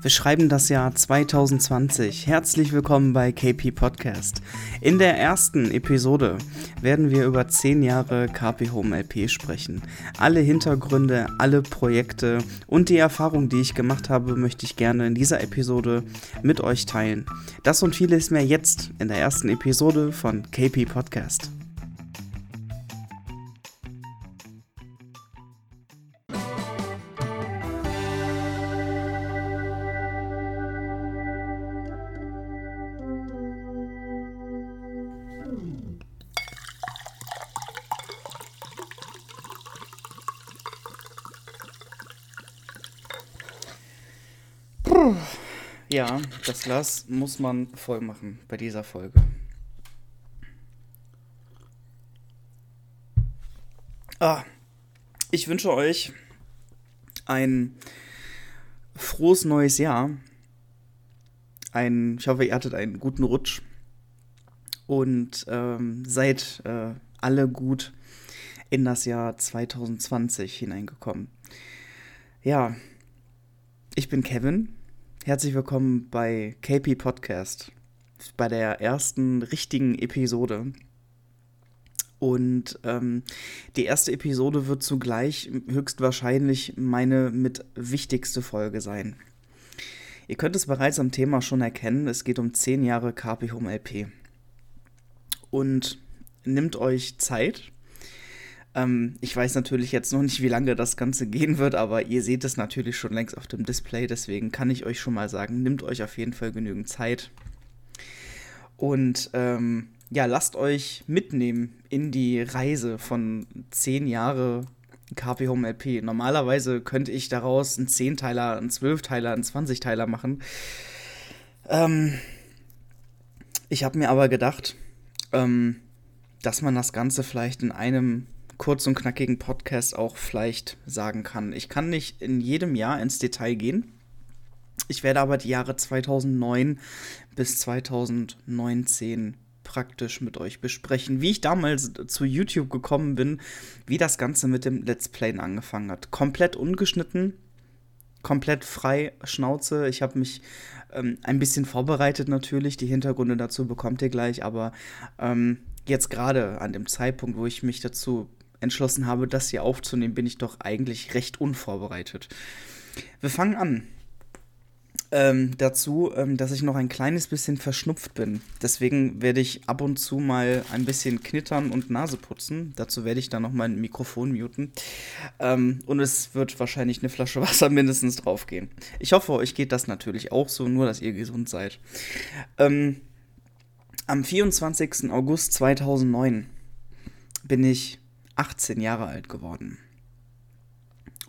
Wir schreiben das Jahr 2020. Herzlich willkommen bei KP Podcast. In der ersten Episode werden wir über 10 Jahre KP Home LP sprechen. Alle Hintergründe, alle Projekte und die Erfahrung, die ich gemacht habe, möchte ich gerne in dieser Episode mit euch teilen. Das und vieles mehr jetzt in der ersten Episode von KP Podcast. Das Glas muss man voll machen bei dieser Folge. Ah, ich wünsche euch ein frohes neues Jahr. Ein, ich hoffe, ihr hattet einen guten Rutsch und ähm, seid äh, alle gut in das Jahr 2020 hineingekommen. Ja, ich bin Kevin Herzlich willkommen bei KP Podcast, bei der ersten richtigen Episode. Und ähm, die erste Episode wird zugleich höchstwahrscheinlich meine mit wichtigste Folge sein. Ihr könnt es bereits am Thema schon erkennen, es geht um 10 Jahre KP Home LP. Und nimmt euch Zeit, ähm, ich weiß natürlich jetzt noch nicht, wie lange das Ganze gehen wird, aber ihr seht es natürlich schon längst auf dem Display. Deswegen kann ich euch schon mal sagen, nimmt euch auf jeden Fall genügend Zeit. Und ähm, ja, lasst euch mitnehmen in die Reise von 10 Jahre KP Home LP. Normalerweise könnte ich daraus einen 10-Teiler, einen 12-Teiler, einen 20-Teiler machen. Ähm, ich habe mir aber gedacht, ähm, dass man das Ganze vielleicht in einem kurz und knackigen Podcast auch vielleicht sagen kann. Ich kann nicht in jedem Jahr ins Detail gehen. Ich werde aber die Jahre 2009 bis 2019 praktisch mit euch besprechen, wie ich damals zu YouTube gekommen bin, wie das Ganze mit dem Let's Playen angefangen hat. Komplett ungeschnitten, komplett frei Schnauze. Ich habe mich ähm, ein bisschen vorbereitet natürlich. Die Hintergründe dazu bekommt ihr gleich, aber ähm, jetzt gerade an dem Zeitpunkt, wo ich mich dazu entschlossen habe, das hier aufzunehmen, bin ich doch eigentlich recht unvorbereitet. Wir fangen an. Ähm, dazu, ähm, dass ich noch ein kleines bisschen verschnupft bin. Deswegen werde ich ab und zu mal ein bisschen knittern und Nase putzen. Dazu werde ich dann noch mein Mikrofon muten. Ähm, und es wird wahrscheinlich eine Flasche Wasser mindestens draufgehen. Ich hoffe, euch geht das natürlich auch so, nur dass ihr gesund seid. Ähm, am 24. August 2009 bin ich 18 Jahre alt geworden.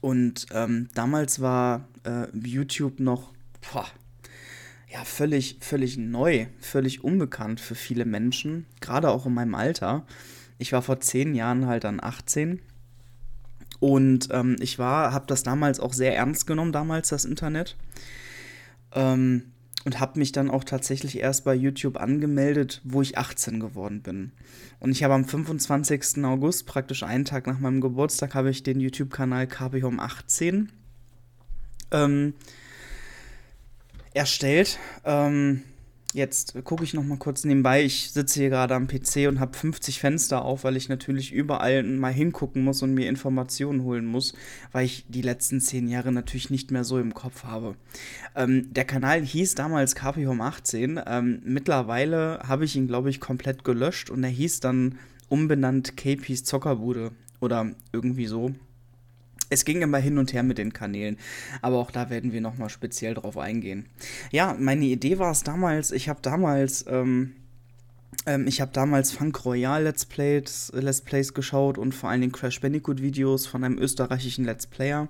Und ähm, damals war äh, YouTube noch boah, ja, völlig, völlig neu, völlig unbekannt für viele Menschen, gerade auch in meinem Alter. Ich war vor zehn Jahren halt dann 18 und ähm, ich war, habe das damals auch sehr ernst genommen, damals das Internet. Ähm, und habe mich dann auch tatsächlich erst bei YouTube angemeldet, wo ich 18 geworden bin. Und ich habe am 25. August, praktisch einen Tag nach meinem Geburtstag, habe ich den YouTube-Kanal KB Home 18 ähm, erstellt. Ähm, Jetzt gucke ich noch mal kurz nebenbei. Ich sitze hier gerade am PC und habe 50 Fenster auf, weil ich natürlich überall mal hingucken muss und mir Informationen holen muss, weil ich die letzten zehn Jahre natürlich nicht mehr so im Kopf habe. Ähm, der Kanal hieß damals KP Home 18. Ähm, mittlerweile habe ich ihn, glaube ich, komplett gelöscht und er hieß dann umbenannt KPs Zockerbude oder irgendwie so es ging immer hin und her mit den Kanälen, aber auch da werden wir nochmal speziell drauf eingehen. Ja, meine Idee war es damals, ich habe damals, ähm, ähm, ich habe damals Funk Royal Let's Plays, Let's Plays geschaut und vor allen Dingen Crash Bandicoot Videos von einem österreichischen Let's Player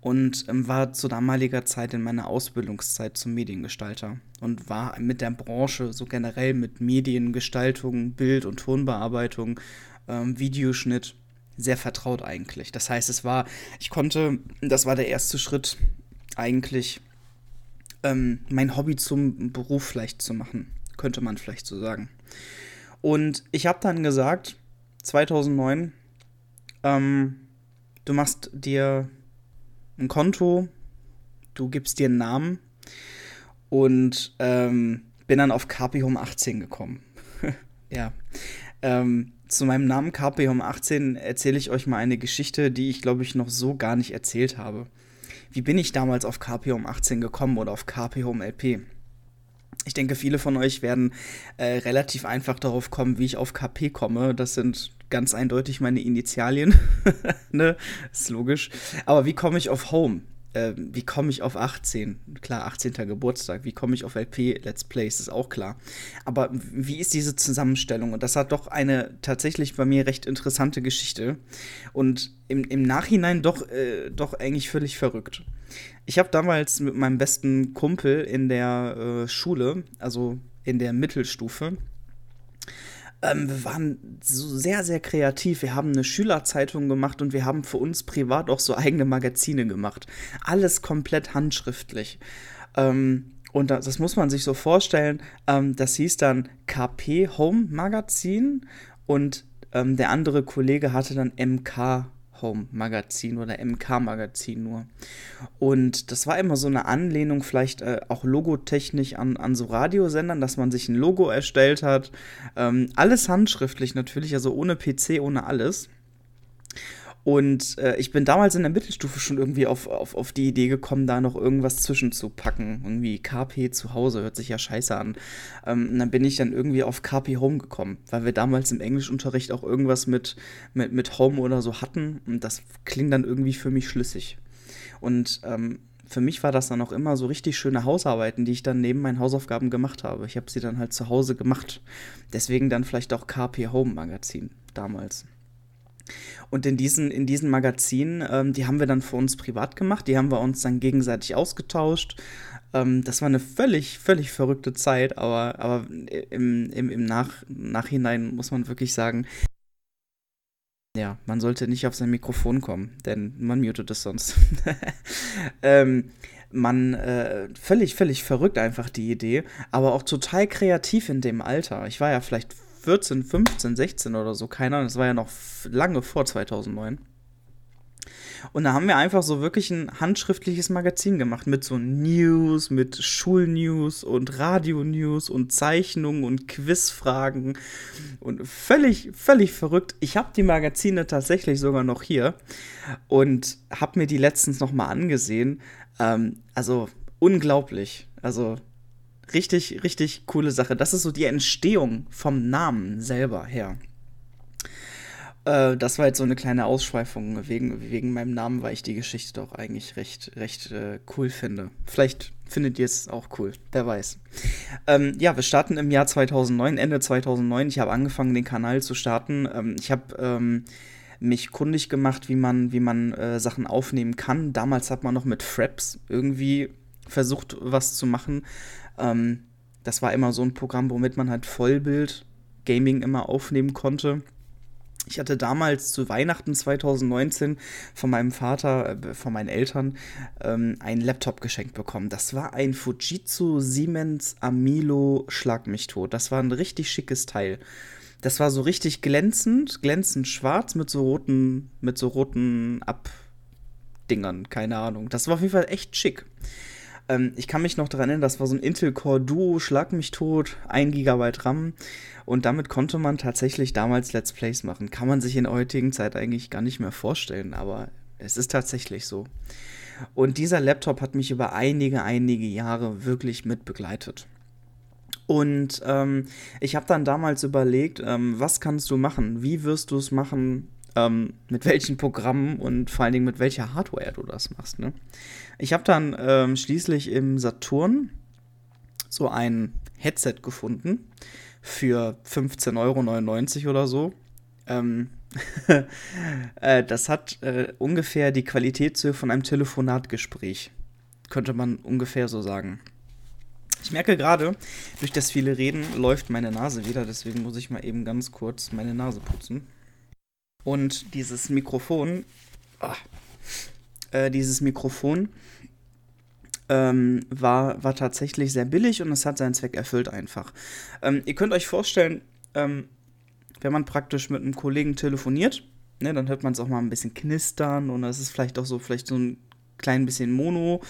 und ähm, war zu damaliger Zeit in meiner Ausbildungszeit zum Mediengestalter und war mit der Branche so generell mit Mediengestaltung, Bild- und Tonbearbeitung, ähm, Videoschnitt sehr vertraut eigentlich. Das heißt, es war, ich konnte, das war der erste Schritt eigentlich ähm, mein Hobby zum Beruf vielleicht zu machen, könnte man vielleicht so sagen. Und ich habe dann gesagt, 2009, ähm, du machst dir ein Konto, du gibst dir einen Namen und ähm, bin dann auf KP Home 18 gekommen. ja. Ähm, zu meinem Namen KP Home 18 erzähle ich euch mal eine Geschichte, die ich glaube ich noch so gar nicht erzählt habe. Wie bin ich damals auf KP Home 18 gekommen oder auf KP Home LP? Ich denke, viele von euch werden äh, relativ einfach darauf kommen, wie ich auf KP komme. Das sind ganz eindeutig meine Initialien. ne? Ist logisch. Aber wie komme ich auf Home? Äh, wie komme ich auf 18? Klar, 18. Geburtstag. Wie komme ich auf LP Let's Plays? Ist auch klar. Aber wie ist diese Zusammenstellung? Und das hat doch eine tatsächlich bei mir recht interessante Geschichte. Und im, im Nachhinein doch, äh, doch eigentlich völlig verrückt. Ich habe damals mit meinem besten Kumpel in der äh, Schule, also in der Mittelstufe, ähm, wir waren so sehr, sehr kreativ. Wir haben eine Schülerzeitung gemacht und wir haben für uns privat auch so eigene Magazine gemacht. Alles komplett handschriftlich. Ähm, und das, das, muss man sich so vorstellen. Ähm, das hieß dann KP Home Magazin und ähm, der andere Kollege hatte dann MK Home Magazin oder MK Magazin nur. Und das war immer so eine Anlehnung, vielleicht äh, auch logotechnisch an, an so Radiosendern, dass man sich ein Logo erstellt hat. Ähm, alles handschriftlich natürlich, also ohne PC, ohne alles. Und äh, ich bin damals in der Mittelstufe schon irgendwie auf, auf, auf die Idee gekommen, da noch irgendwas zwischenzupacken. Irgendwie KP zu Hause, hört sich ja scheiße an. Ähm, und dann bin ich dann irgendwie auf KP Home gekommen, weil wir damals im Englischunterricht auch irgendwas mit, mit, mit Home oder so hatten. Und das klingt dann irgendwie für mich schlüssig. Und ähm, für mich war das dann auch immer so richtig schöne Hausarbeiten, die ich dann neben meinen Hausaufgaben gemacht habe. Ich habe sie dann halt zu Hause gemacht. Deswegen dann vielleicht auch KP Home Magazin damals. Und in diesen, in diesen Magazinen, ähm, die haben wir dann für uns privat gemacht, die haben wir uns dann gegenseitig ausgetauscht. Ähm, das war eine völlig, völlig verrückte Zeit, aber, aber im, im, im Nach Nachhinein muss man wirklich sagen, ja, man sollte nicht auf sein Mikrofon kommen, denn man mutet es sonst. ähm, man äh, völlig, völlig verrückt einfach die Idee, aber auch total kreativ in dem Alter. Ich war ja vielleicht 14, 15, 16 oder so, keine Ahnung, das war ja noch lange vor 2009. Und da haben wir einfach so wirklich ein handschriftliches Magazin gemacht mit so News, mit Schulnews und Radio-News und Zeichnungen und Quizfragen und völlig, völlig verrückt. Ich habe die Magazine tatsächlich sogar noch hier und habe mir die letztens noch mal angesehen. Ähm, also unglaublich. Also richtig, richtig coole Sache. Das ist so die Entstehung vom Namen selber her. Äh, das war jetzt so eine kleine Ausschweifung wegen, wegen meinem Namen, weil ich die Geschichte doch eigentlich recht, recht äh, cool finde. Vielleicht findet ihr es auch cool, wer weiß. Ähm, ja, wir starten im Jahr 2009, Ende 2009. Ich habe angefangen, den Kanal zu starten. Ähm, ich habe ähm, mich kundig gemacht, wie man, wie man äh, Sachen aufnehmen kann. Damals hat man noch mit Fraps irgendwie versucht, was zu machen. Ähm, das war immer so ein Programm, womit man halt Vollbild Gaming immer aufnehmen konnte. Ich hatte damals zu Weihnachten 2019 von meinem Vater, äh, von meinen Eltern, ähm, einen Laptop geschenkt bekommen. Das war ein Fujitsu Siemens Amilo Schlag mich tot. Das war ein richtig schickes Teil. Das war so richtig glänzend, glänzend schwarz mit so roten, mit so roten Abdingern, keine Ahnung. Das war auf jeden Fall echt schick. Ähm, ich kann mich noch daran erinnern, das war so ein Intel Core Duo, Schlag mich tot, 1 GB RAM. Und damit konnte man tatsächlich damals Let's Plays machen. Kann man sich in der heutigen Zeit eigentlich gar nicht mehr vorstellen, aber es ist tatsächlich so. Und dieser Laptop hat mich über einige, einige Jahre wirklich mit begleitet. Und ähm, ich habe dann damals überlegt, ähm, was kannst du machen? Wie wirst du es machen? ähm, mit welchen Programmen und vor allen Dingen mit welcher Hardware du das machst. Ne? Ich habe dann ähm, schließlich im Saturn so ein Headset gefunden für 15,99 Euro oder so. Ähm, äh, das hat äh, ungefähr die Qualitätshöhe von einem Telefonatgespräch. Könnte man ungefähr so sagen. Ich merke gerade, durch das viele Reden läuft meine Nase wieder, deswegen muss ich mal eben ganz kurz meine Nase putzen. Und dieses Mikrofon, ach, äh, dieses Mikrofon ähm, war, war tatsächlich sehr billig und es hat seinen Zweck erfüllt einfach. Ähm, ihr könnt euch vorstellen, ähm, wenn man praktisch mit einem Kollegen telefoniert, ne, dann hört man es auch mal ein bisschen knistern und es ist vielleicht auch so, vielleicht so ein klein bisschen Mono.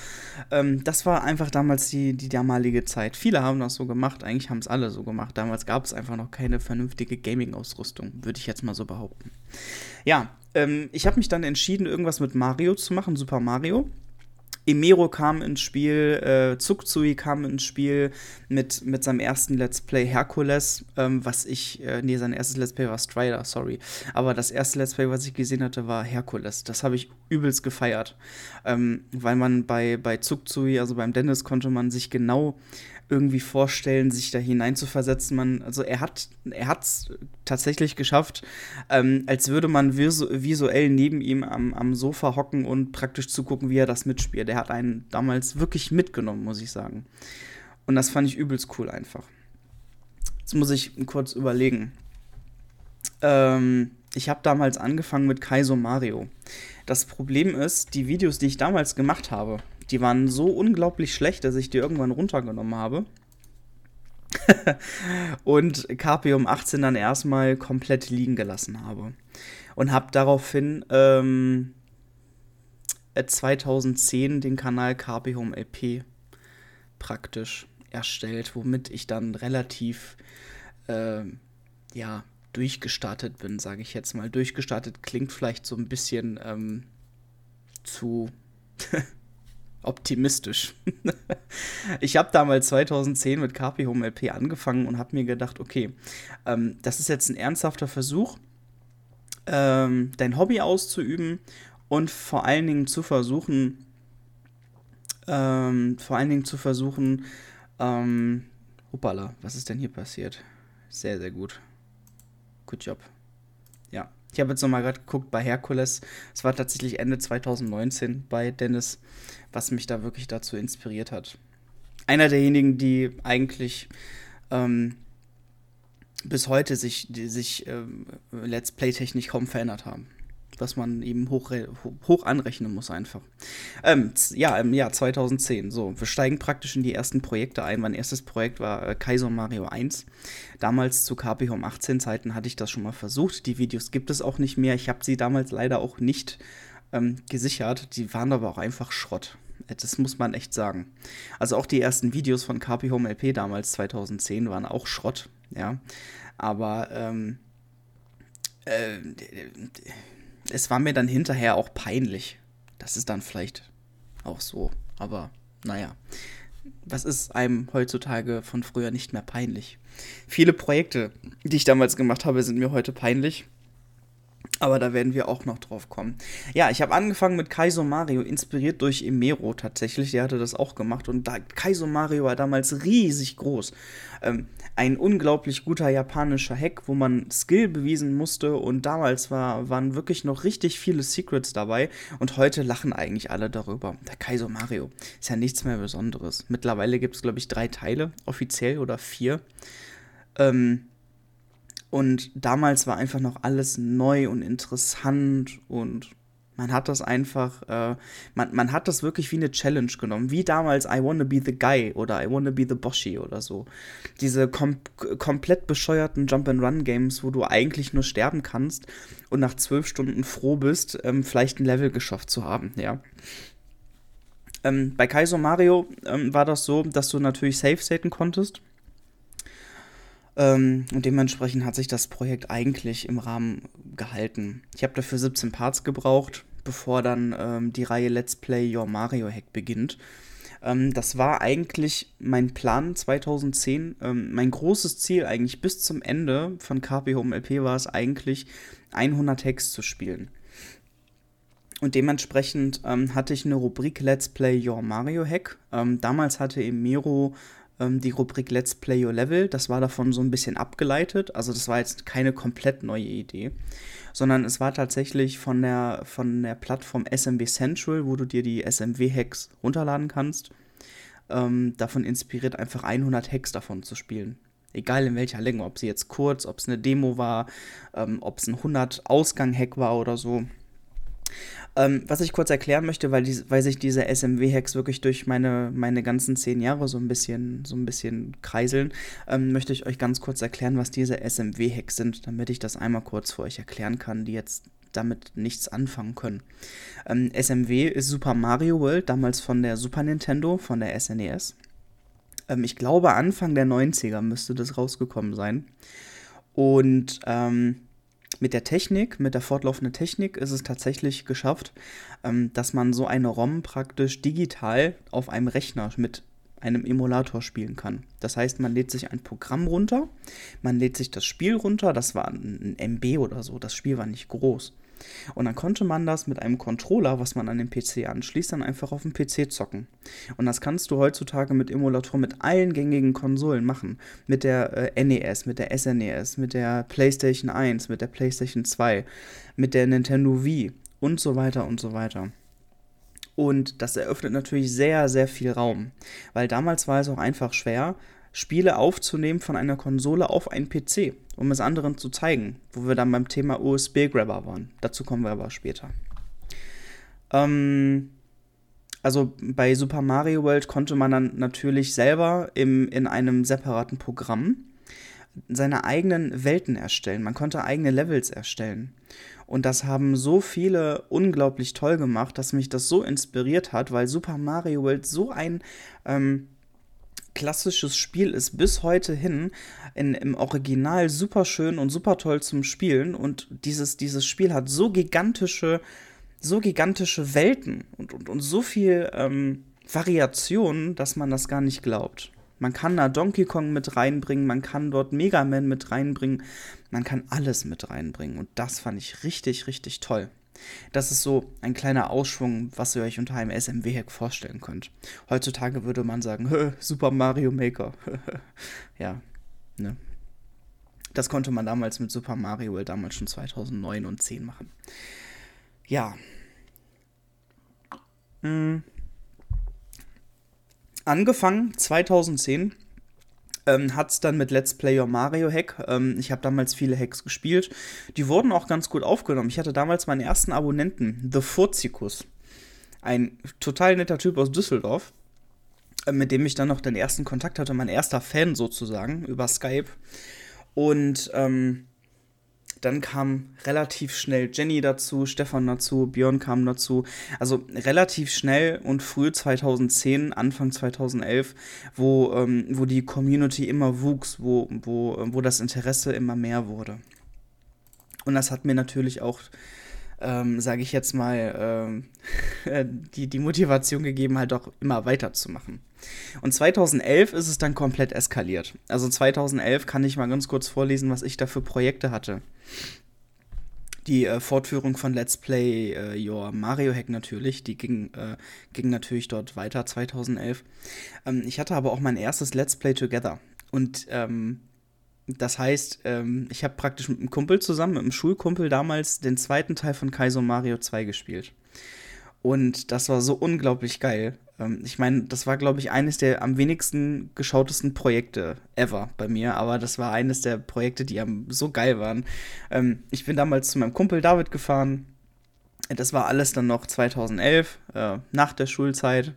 Ähm, das war einfach damals die, die damalige Zeit. Viele haben das so gemacht, eigentlich haben es alle so gemacht. Damals gab es einfach noch keine vernünftige Gaming-Ausrüstung, würde ich jetzt mal so behaupten. Ja, ähm, ich habe mich dann entschieden, irgendwas mit Mario zu machen, Super Mario. Emero kam ins Spiel, äh, Zugzui kam ins Spiel mit, mit seinem ersten Let's Play Hercules, ähm, was ich, äh, nee, sein erstes Let's Play war Strider, sorry. Aber das erste Let's Play, was ich gesehen hatte, war Hercules. Das habe ich übelst gefeiert. Ähm, weil man bei, bei Zugzui, also beim Dennis, konnte man sich genau irgendwie vorstellen, sich da hineinzuversetzen. Man, also er hat er hat's tatsächlich geschafft, ähm, als würde man visu visuell neben ihm am, am Sofa hocken und praktisch zugucken, wie er das mitspielt. Er hat einen damals wirklich mitgenommen, muss ich sagen. Und das fand ich übelst cool einfach. Jetzt muss ich kurz überlegen. Ähm, ich habe damals angefangen mit Kaizo Mario. Das Problem ist, die Videos, die ich damals gemacht habe, die waren so unglaublich schlecht, dass ich die irgendwann runtergenommen habe. und KP um 18 dann erstmal komplett liegen gelassen habe. Und habe daraufhin ähm, 2010 äh, den Kanal Home LP praktisch erstellt, womit ich dann relativ äh, ja, durchgestartet bin, sage ich jetzt mal. Durchgestartet klingt vielleicht so ein bisschen ähm, zu optimistisch. ich habe damals 2010 mit KP Home LP angefangen und habe mir gedacht, okay, ähm, das ist jetzt ein ernsthafter Versuch, ähm, dein Hobby auszuüben und vor allen Dingen zu versuchen, ähm, vor allen Dingen zu versuchen, ähm, hoppala, was ist denn hier passiert? Sehr, sehr gut. Good job. Ja, ich habe jetzt nochmal gerade geguckt bei Herkules. Es war tatsächlich Ende 2019 bei Dennis, was mich da wirklich dazu inspiriert hat. Einer derjenigen, die eigentlich ähm, bis heute sich, sich ähm, Let's Play-technisch kaum verändert haben was man eben hoch, hoch anrechnen muss einfach. Ähm, ja, im Jahr 2010. So, wir steigen praktisch in die ersten Projekte ein. Mein erstes Projekt war äh, Kaiser Mario 1. Damals zu KP Home 18 Zeiten hatte ich das schon mal versucht. Die Videos gibt es auch nicht mehr. Ich habe sie damals leider auch nicht ähm, gesichert. Die waren aber auch einfach Schrott. Äh, das muss man echt sagen. Also auch die ersten Videos von KP Home LP damals 2010 waren auch Schrott, ja. Aber ähm, äh, es war mir dann hinterher auch peinlich. Das ist dann vielleicht auch so. Aber naja, was ist einem heutzutage von früher nicht mehr peinlich? Viele Projekte, die ich damals gemacht habe, sind mir heute peinlich. Aber da werden wir auch noch drauf kommen. Ja, ich habe angefangen mit Kaizo Mario, inspiriert durch Emero tatsächlich. Der hatte das auch gemacht. Und da, Kaizo Mario war damals riesig groß. Ähm, ein unglaublich guter japanischer Hack, wo man Skill bewiesen musste. Und damals war, waren wirklich noch richtig viele Secrets dabei. Und heute lachen eigentlich alle darüber. Der Kaizo Mario ist ja nichts mehr Besonderes. Mittlerweile gibt es, glaube ich, drei Teile, offiziell oder vier. Ähm, und damals war einfach noch alles neu und interessant und man hat das einfach, äh, man, man hat das wirklich wie eine Challenge genommen. Wie damals I Wanna Be the Guy oder I Wanna Be the Boshi oder so. Diese kom komplett bescheuerten Jump-and-Run-Games, wo du eigentlich nur sterben kannst und nach zwölf Stunden froh bist, ähm, vielleicht ein Level geschafft zu haben, ja. Ähm, bei Kaizo Mario ähm, war das so, dass du natürlich safe-saten konntest ähm, und dementsprechend hat sich das Projekt eigentlich im Rahmen gehalten. Ich habe dafür 17 Parts gebraucht, bevor dann ähm, die Reihe Let's Play Your Mario Hack beginnt. Ähm, das war eigentlich mein Plan 2010. Ähm, mein großes Ziel eigentlich bis zum Ende von KP Home LP war es eigentlich, 100 Hacks zu spielen. Und dementsprechend ähm, hatte ich eine Rubrik Let's Play Your Mario Hack. Ähm, damals hatte Emiro ähm, die Rubrik Let's Play Your Level. Das war davon so ein bisschen abgeleitet. Also das war jetzt keine komplett neue Idee, sondern es war tatsächlich von der, von der Plattform SMW Central, wo du dir die SMW-Hacks runterladen kannst. Ähm, davon inspiriert, einfach 100 Hacks davon zu spielen. Egal in welcher Länge, ob sie jetzt kurz, ob es eine Demo war, ähm, ob es ein 100-Ausgang-Hack war oder so. Ähm, was ich kurz erklären möchte, weil, die, weil sich diese SMW-Hacks wirklich durch meine, meine ganzen zehn Jahre so ein bisschen, so ein bisschen kreiseln, ähm, möchte ich euch ganz kurz erklären, was diese SMW-Hacks sind, damit ich das einmal kurz für euch erklären kann, die jetzt damit nichts anfangen können. Ähm, SMW ist Super Mario World, damals von der Super Nintendo, von der SNES. E ähm, ich glaube, Anfang der 90er müsste das rausgekommen sein. Und ähm, mit der Technik, mit der fortlaufenden Technik ist es tatsächlich geschafft, ähm, dass man so eine ROM praktisch digital auf einem Rechner mit einem Emulator spielen kann. Das heißt, man lädt sich ein Programm runter, man lädt sich das Spiel runter, das war ein MB oder so, das Spiel war nicht groß. Und dann konnte man das mit einem Controller, was man an den PC anschließt, dann einfach auf dem PC zocken. Und das kannst du heutzutage mit Emulator mit allen gängigen Konsolen machen. Mit der äh, NES, mit der SNES, mit der PlayStation 1, mit der PlayStation 2, mit der Nintendo Wii und so weiter und so weiter. Und das eröffnet natürlich sehr, sehr viel Raum. Weil damals war es auch einfach schwer, Spiele aufzunehmen von einer Konsole auf einen PC, um es anderen zu zeigen, wo wir dann beim Thema USB-Grabber waren. Dazu kommen wir aber später. Ähm, also bei Super Mario World konnte man dann natürlich selber im, in einem separaten Programm seine eigenen Welten erstellen. Man konnte eigene Levels erstellen. Und das haben so viele unglaublich toll gemacht, dass mich das so inspiriert hat, weil Super Mario World so ein ähm, klassisches Spiel ist bis heute hin in, im Original super schön und super toll zum Spielen. Und dieses, dieses Spiel hat so gigantische, so gigantische Welten und, und, und so viel ähm, Variationen, dass man das gar nicht glaubt. Man kann da Donkey Kong mit reinbringen, man kann dort Mega Man mit reinbringen, man kann alles mit reinbringen. Und das fand ich richtig, richtig toll. Das ist so ein kleiner Ausschwung, was ihr euch unter einem SMW-Hack vorstellen könnt. Heutzutage würde man sagen, Super Mario Maker. ja, ne. Das konnte man damals mit Super Mario World damals schon 2009 und 10 machen. Ja. Mhm. Angefangen 2010 ähm, hat es dann mit Let's Play Your Mario Hack. Ähm, ich habe damals viele Hacks gespielt. Die wurden auch ganz gut aufgenommen. Ich hatte damals meinen ersten Abonnenten, The Furzikus. Ein total netter Typ aus Düsseldorf, äh, mit dem ich dann noch den ersten Kontakt hatte, mein erster Fan sozusagen, über Skype. Und ähm, dann kam relativ schnell Jenny dazu, Stefan dazu, Björn kam dazu. Also relativ schnell und früh 2010, Anfang 2011, wo, ähm, wo die Community immer wuchs, wo, wo, wo das Interesse immer mehr wurde. Und das hat mir natürlich auch ähm, sage ich jetzt mal, ähm, die, die Motivation gegeben, halt auch immer weiterzumachen. Und 2011 ist es dann komplett eskaliert. Also 2011 kann ich mal ganz kurz vorlesen, was ich da für Projekte hatte. Die äh, Fortführung von Let's Play äh, Your Mario Hack natürlich, die ging, äh, ging natürlich dort weiter 2011. Ähm, ich hatte aber auch mein erstes Let's Play Together. Und ähm, das heißt, ähm, ich habe praktisch mit einem Kumpel zusammen, mit einem Schulkumpel damals, den zweiten Teil von Kaizo Mario 2 gespielt. Und das war so unglaublich geil. Ähm, ich meine, das war, glaube ich, eines der am wenigsten geschautesten Projekte ever bei mir, aber das war eines der Projekte, die so geil waren. Ähm, ich bin damals zu meinem Kumpel David gefahren, das war alles dann noch 2011, äh, nach der Schulzeit.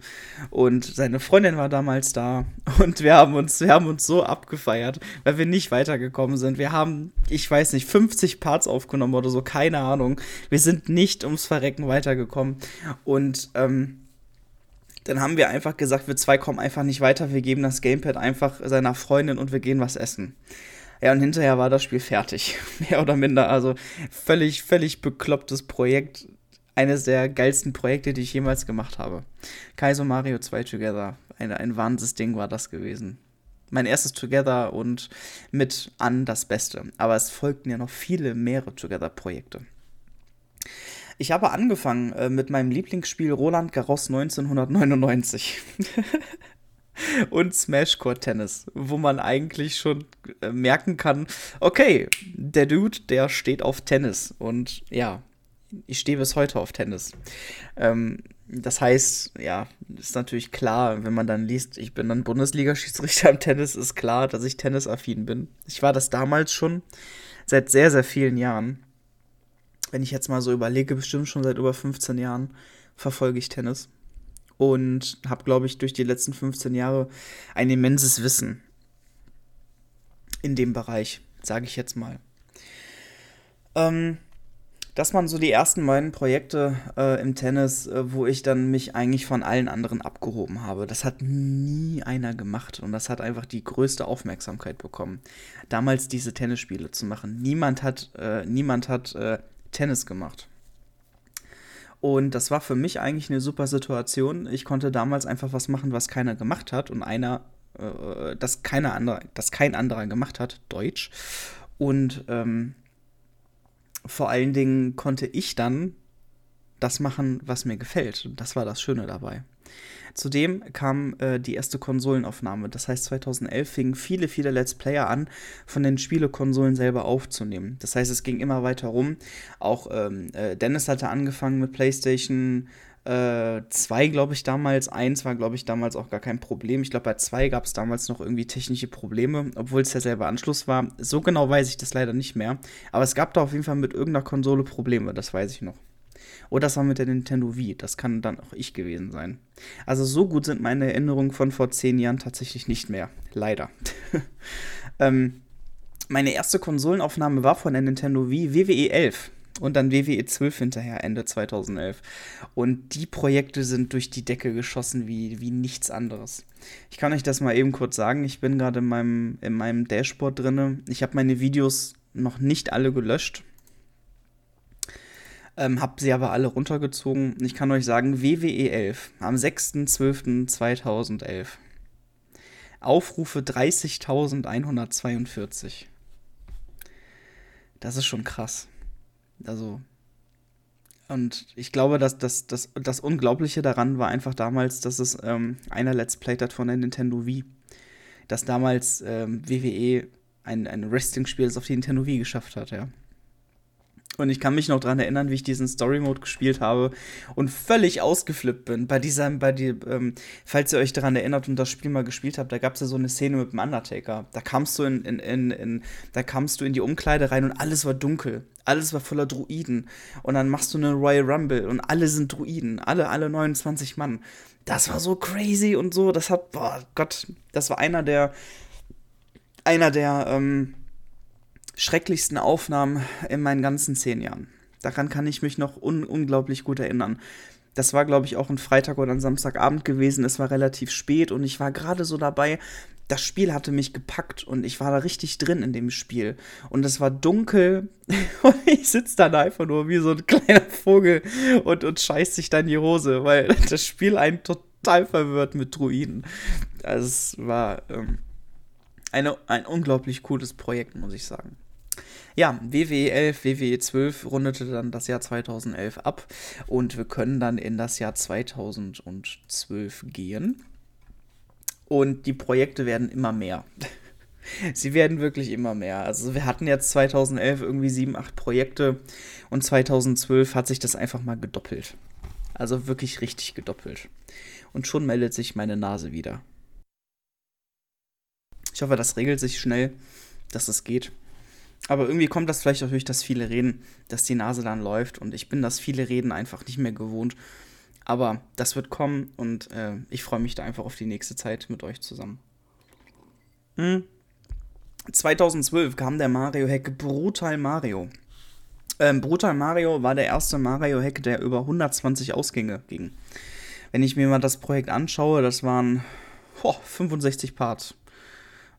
Und seine Freundin war damals da. Und wir haben uns, wir haben uns so abgefeiert, weil wir nicht weitergekommen sind. Wir haben, ich weiß nicht, 50 Parts aufgenommen oder so, keine Ahnung. Wir sind nicht ums Verrecken weitergekommen. Und ähm, dann haben wir einfach gesagt, wir zwei kommen einfach nicht weiter. Wir geben das Gamepad einfach seiner Freundin und wir gehen was essen. Ja, und hinterher war das Spiel fertig. Mehr oder minder. Also völlig, völlig beklopptes Projekt eines der geilsten Projekte, die ich jemals gemacht habe. Kaizo Mario 2 Together. Ein, ein Wahnsinnsding war das gewesen. Mein erstes Together und mit an das Beste. Aber es folgten ja noch viele mehrere Together-Projekte. Ich habe angefangen äh, mit meinem Lieblingsspiel Roland Garros 1999. und Smash Court Tennis, wo man eigentlich schon äh, merken kann, okay, der Dude, der steht auf Tennis. Und ja, ich stehe bis heute auf Tennis. Ähm, das heißt, ja, ist natürlich klar, wenn man dann liest, ich bin dann Bundesliga-Schiedsrichter im Tennis, ist klar, dass ich tennisaffin bin. Ich war das damals schon, seit sehr, sehr vielen Jahren. Wenn ich jetzt mal so überlege, bestimmt schon seit über 15 Jahren verfolge ich Tennis und habe, glaube ich, durch die letzten 15 Jahre ein immenses Wissen in dem Bereich, sage ich jetzt mal. Ähm, das waren so die ersten beiden Projekte äh, im Tennis, äh, wo ich dann mich eigentlich von allen anderen abgehoben habe. Das hat nie einer gemacht und das hat einfach die größte Aufmerksamkeit bekommen. Damals diese Tennisspiele zu machen. Niemand hat, äh, niemand hat äh, Tennis gemacht. Und das war für mich eigentlich eine super Situation. Ich konnte damals einfach was machen, was keiner gemacht hat und einer, äh, das keiner andere, das kein anderer gemacht hat, Deutsch. Und ähm, vor allen Dingen konnte ich dann das machen, was mir gefällt. Und das war das Schöne dabei. Zudem kam äh, die erste Konsolenaufnahme. Das heißt, 2011 fingen viele, viele Let's Player an, von den Spielekonsolen selber aufzunehmen. Das heißt, es ging immer weiter rum. Auch ähm, äh, Dennis hatte angefangen mit PlayStation 2, äh, glaube ich, damals. 1 war, glaube ich, damals auch gar kein Problem. Ich glaube, bei 2 gab es damals noch irgendwie technische Probleme, obwohl es derselbe Anschluss war. So genau weiß ich das leider nicht mehr. Aber es gab da auf jeden Fall mit irgendeiner Konsole Probleme, das weiß ich noch. Oder das war mit der Nintendo Wii. Das kann dann auch ich gewesen sein. Also so gut sind meine Erinnerungen von vor zehn Jahren tatsächlich nicht mehr. Leider. ähm, meine erste Konsolenaufnahme war von der Nintendo Wii WWE 11 und dann WWE 12 hinterher, Ende 2011. Und die Projekte sind durch die Decke geschossen wie, wie nichts anderes. Ich kann euch das mal eben kurz sagen. Ich bin gerade in meinem, in meinem Dashboard drin. Ich habe meine Videos noch nicht alle gelöscht. Ähm, hab sie aber alle runtergezogen. Ich kann euch sagen, WWE 11 am 6.12.2011. Aufrufe 30.142. Das ist schon krass. Also. Und ich glaube, dass das, das, das Unglaubliche daran war einfach damals, dass es ähm, einer Let's Played hat von der Nintendo Wii. Dass damals ähm, WWE ein, ein Wrestling-Spiel auf die Nintendo Wii geschafft hat, ja. Und ich kann mich noch daran erinnern, wie ich diesen Story Mode gespielt habe und völlig ausgeflippt bin. Bei diesem, bei die, ähm, falls ihr euch daran erinnert und das Spiel mal gespielt habt, da gab es ja so eine Szene mit dem Undertaker. Da kamst du in, in, in, in, da kamst du in die Umkleide rein und alles war dunkel. Alles war voller Druiden. Und dann machst du eine Royal Rumble und alle sind Druiden. Alle, alle 29 Mann. Das war so crazy und so. Das hat, boah Gott, das war einer der, einer der, ähm, schrecklichsten Aufnahmen in meinen ganzen zehn Jahren. Daran kann ich mich noch un unglaublich gut erinnern. Das war, glaube ich, auch ein Freitag oder ein Samstagabend gewesen. Es war relativ spät und ich war gerade so dabei. Das Spiel hatte mich gepackt und ich war da richtig drin in dem Spiel. Und es war dunkel und ich sitze dann einfach nur wie so ein kleiner Vogel und, und scheißt sich dann die Hose, weil das Spiel einen total verwirrt mit Druiden. Also es war ähm, eine, ein unglaublich cooles Projekt, muss ich sagen. Ja, WWE 11, WWE 12 rundete dann das Jahr 2011 ab und wir können dann in das Jahr 2012 gehen. Und die Projekte werden immer mehr. Sie werden wirklich immer mehr. Also wir hatten jetzt 2011 irgendwie 7, 8 Projekte und 2012 hat sich das einfach mal gedoppelt. Also wirklich richtig gedoppelt. Und schon meldet sich meine Nase wieder. Ich hoffe, das regelt sich schnell, dass es geht. Aber irgendwie kommt das vielleicht auch durch das viele Reden, dass die Nase dann läuft und ich bin das viele Reden einfach nicht mehr gewohnt. Aber das wird kommen und äh, ich freue mich da einfach auf die nächste Zeit mit euch zusammen. Hm. 2012 kam der Mario-Hack Brutal Mario. Ähm, Brutal Mario war der erste Mario-Hack, der über 120 Ausgänge ging. Wenn ich mir mal das Projekt anschaue, das waren oh, 65 Parts.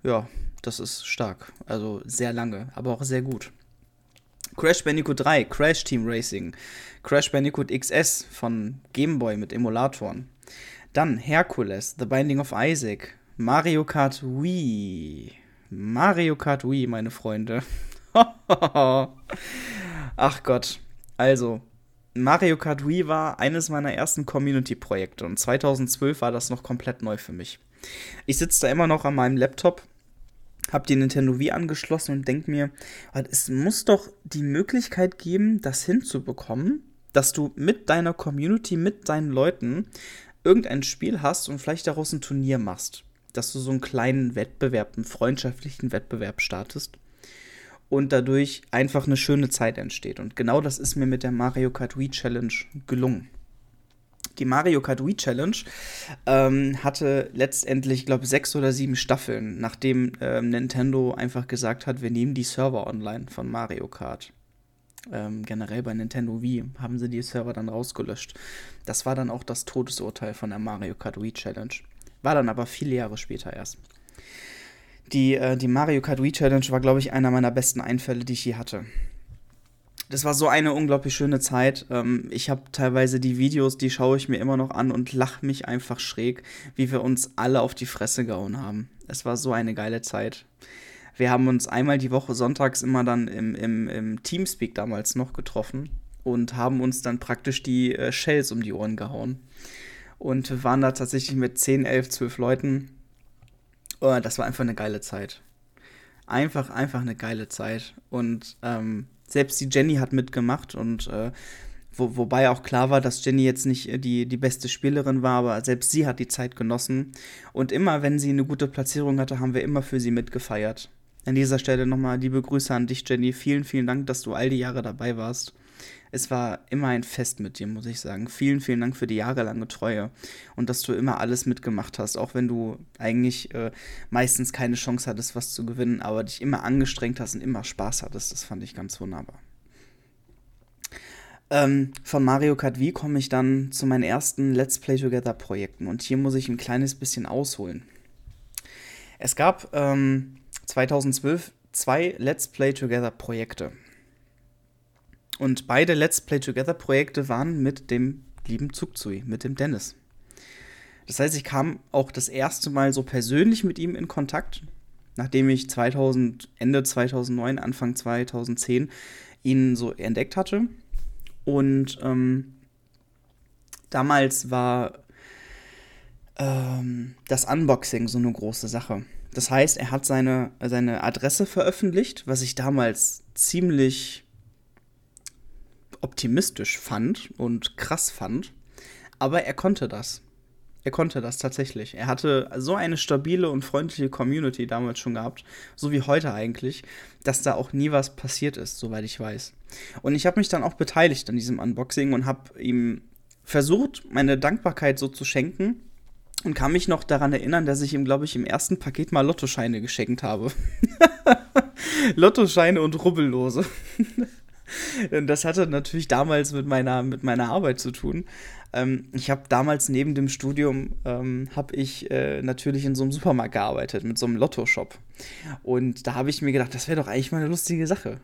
Ja, das ist stark. Also sehr lange, aber auch sehr gut. Crash Bandicoot 3, Crash Team Racing, Crash Bandicoot XS von Game Boy mit Emulatoren. Dann Hercules, The Binding of Isaac, Mario Kart Wii. Mario Kart Wii, meine Freunde. Ach Gott. Also, Mario Kart Wii war eines meiner ersten Community-Projekte und 2012 war das noch komplett neu für mich. Ich sitze da immer noch an meinem Laptop habe die Nintendo Wii angeschlossen und denke mir, es muss doch die Möglichkeit geben, das hinzubekommen, dass du mit deiner Community, mit deinen Leuten irgendein Spiel hast und vielleicht daraus ein Turnier machst. Dass du so einen kleinen Wettbewerb, einen freundschaftlichen Wettbewerb startest. und dadurch einfach eine schöne Zeit entsteht. Und genau das ist mir mit der Mario Kart Wii Challenge gelungen. Die Mario Kart Wii Challenge ähm, hatte letztendlich, glaube ich, sechs oder sieben Staffeln, nachdem ähm, Nintendo einfach gesagt hat, wir nehmen die Server online von Mario Kart. Ähm, generell bei Nintendo Wii haben sie die Server dann rausgelöscht. Das war dann auch das Todesurteil von der Mario Kart Wii Challenge. War dann aber viele Jahre später erst. Die, äh, die Mario Kart Wii Challenge war, glaube ich, einer meiner besten Einfälle, die ich je hatte. Das war so eine unglaublich schöne Zeit. Ähm, ich habe teilweise die Videos, die schaue ich mir immer noch an und lache mich einfach schräg, wie wir uns alle auf die Fresse gehauen haben. Es war so eine geile Zeit. Wir haben uns einmal die Woche sonntags immer dann im, im, im Teamspeak damals noch getroffen und haben uns dann praktisch die äh, Shells um die Ohren gehauen. Und waren da tatsächlich mit 10, 11, 12 Leuten. Oh, das war einfach eine geile Zeit. Einfach, einfach eine geile Zeit. Und ähm, selbst die Jenny hat mitgemacht und äh, wo, wobei auch klar war, dass Jenny jetzt nicht die, die beste Spielerin war, aber selbst sie hat die Zeit genossen. Und immer, wenn sie eine gute Platzierung hatte, haben wir immer für sie mitgefeiert. An dieser Stelle nochmal liebe Grüße an dich, Jenny. Vielen, vielen Dank, dass du all die Jahre dabei warst. Es war immer ein Fest mit dir, muss ich sagen. Vielen, vielen Dank für die jahrelange Treue und dass du immer alles mitgemacht hast, auch wenn du eigentlich äh, meistens keine Chance hattest, was zu gewinnen, aber dich immer angestrengt hast und immer Spaß hattest. Das fand ich ganz wunderbar. Ähm, von Mario Kart Wii komme ich dann zu meinen ersten Let's Play Together Projekten und hier muss ich ein kleines bisschen ausholen. Es gab ähm, 2012 zwei Let's Play Together Projekte. Und beide Let's Play Together Projekte waren mit dem lieben Zugzui, mit dem Dennis. Das heißt, ich kam auch das erste Mal so persönlich mit ihm in Kontakt, nachdem ich 2000, Ende 2009, Anfang 2010 ihn so entdeckt hatte. Und ähm, damals war ähm, das Unboxing so eine große Sache. Das heißt, er hat seine, seine Adresse veröffentlicht, was ich damals ziemlich optimistisch fand und krass fand. Aber er konnte das. Er konnte das tatsächlich. Er hatte so eine stabile und freundliche Community damals schon gehabt, so wie heute eigentlich, dass da auch nie was passiert ist, soweit ich weiß. Und ich habe mich dann auch beteiligt an diesem Unboxing und habe ihm versucht, meine Dankbarkeit so zu schenken und kann mich noch daran erinnern, dass ich ihm, glaube ich, im ersten Paket mal Lottoscheine geschenkt habe. Lottoscheine und Rubbellose. das hatte natürlich damals mit meiner, mit meiner Arbeit zu tun. Ähm, ich habe damals neben dem Studium, ähm, habe ich äh, natürlich in so einem Supermarkt gearbeitet, mit so einem Lottoshop. Und da habe ich mir gedacht, das wäre doch eigentlich mal eine lustige Sache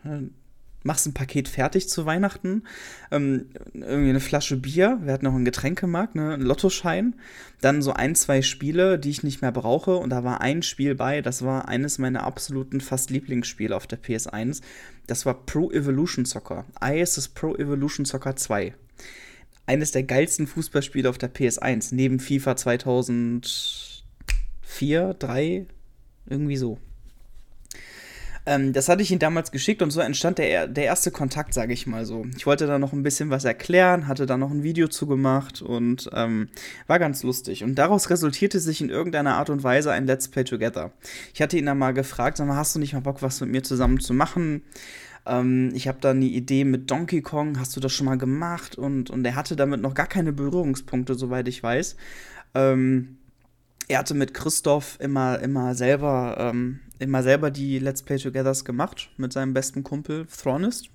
machst ein Paket fertig zu Weihnachten, ähm, irgendwie eine Flasche Bier, wir hatten noch einen Getränkemarkt, ne, einen Lottoschein, dann so ein, zwei Spiele, die ich nicht mehr brauche und da war ein Spiel bei, das war eines meiner absoluten fast Lieblingsspiele auf der PS1, das war Pro Evolution Soccer, ISS Pro Evolution Soccer 2. Eines der geilsten Fußballspiele auf der PS1, neben FIFA 2004, 3, irgendwie so. Ähm, das hatte ich ihm damals geschickt und so entstand der, der erste Kontakt, sage ich mal so. Ich wollte da noch ein bisschen was erklären, hatte da noch ein Video zu gemacht und ähm, war ganz lustig. Und daraus resultierte sich in irgendeiner Art und Weise ein Let's Play Together. Ich hatte ihn dann mal gefragt, sag mal, hast du nicht mal Bock, was mit mir zusammen zu machen? Ähm, ich habe da eine Idee mit Donkey Kong, hast du das schon mal gemacht? Und, und er hatte damit noch gar keine Berührungspunkte, soweit ich weiß. Ähm, er hatte mit Christoph immer, immer selber, ähm, immer selber die Let's Play Togethers gemacht mit seinem besten Kumpel Thronist.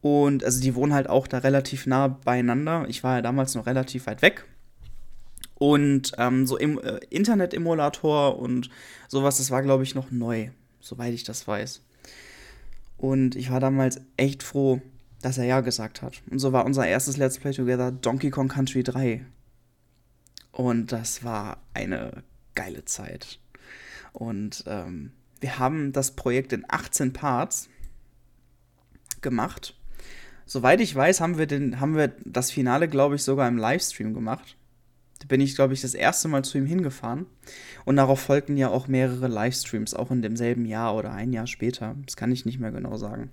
Und also die wohnen halt auch da relativ nah beieinander. Ich war ja damals noch relativ weit weg. Und ähm, so im äh, Internet-Emulator und sowas, das war, glaube ich, noch neu, soweit ich das weiß. Und ich war damals echt froh, dass er ja gesagt hat. Und so war unser erstes Let's Play Together Donkey Kong Country 3. Und das war eine geile Zeit. Und ähm, wir haben das Projekt in 18 Parts gemacht. Soweit ich weiß, haben wir, den, haben wir das Finale, glaube ich, sogar im Livestream gemacht. Da bin ich, glaube ich, das erste Mal zu ihm hingefahren. Und darauf folgten ja auch mehrere Livestreams, auch in demselben Jahr oder ein Jahr später. Das kann ich nicht mehr genau sagen.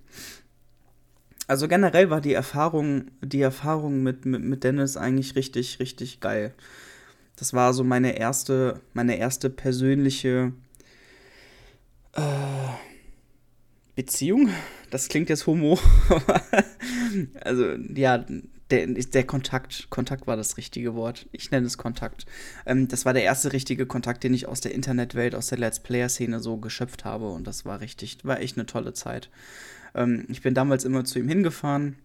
Also generell war die Erfahrung, die Erfahrung mit, mit, mit Dennis eigentlich richtig, richtig geil. Das war so meine erste, meine erste persönliche, äh, Beziehung? Das klingt jetzt homo. also, ja, der, der Kontakt, Kontakt war das richtige Wort. Ich nenne es Kontakt. Ähm, das war der erste richtige Kontakt, den ich aus der Internetwelt, aus der Let's Player-Szene so geschöpft habe. Und das war richtig, war echt eine tolle Zeit. Ähm, ich bin damals immer zu ihm hingefahren.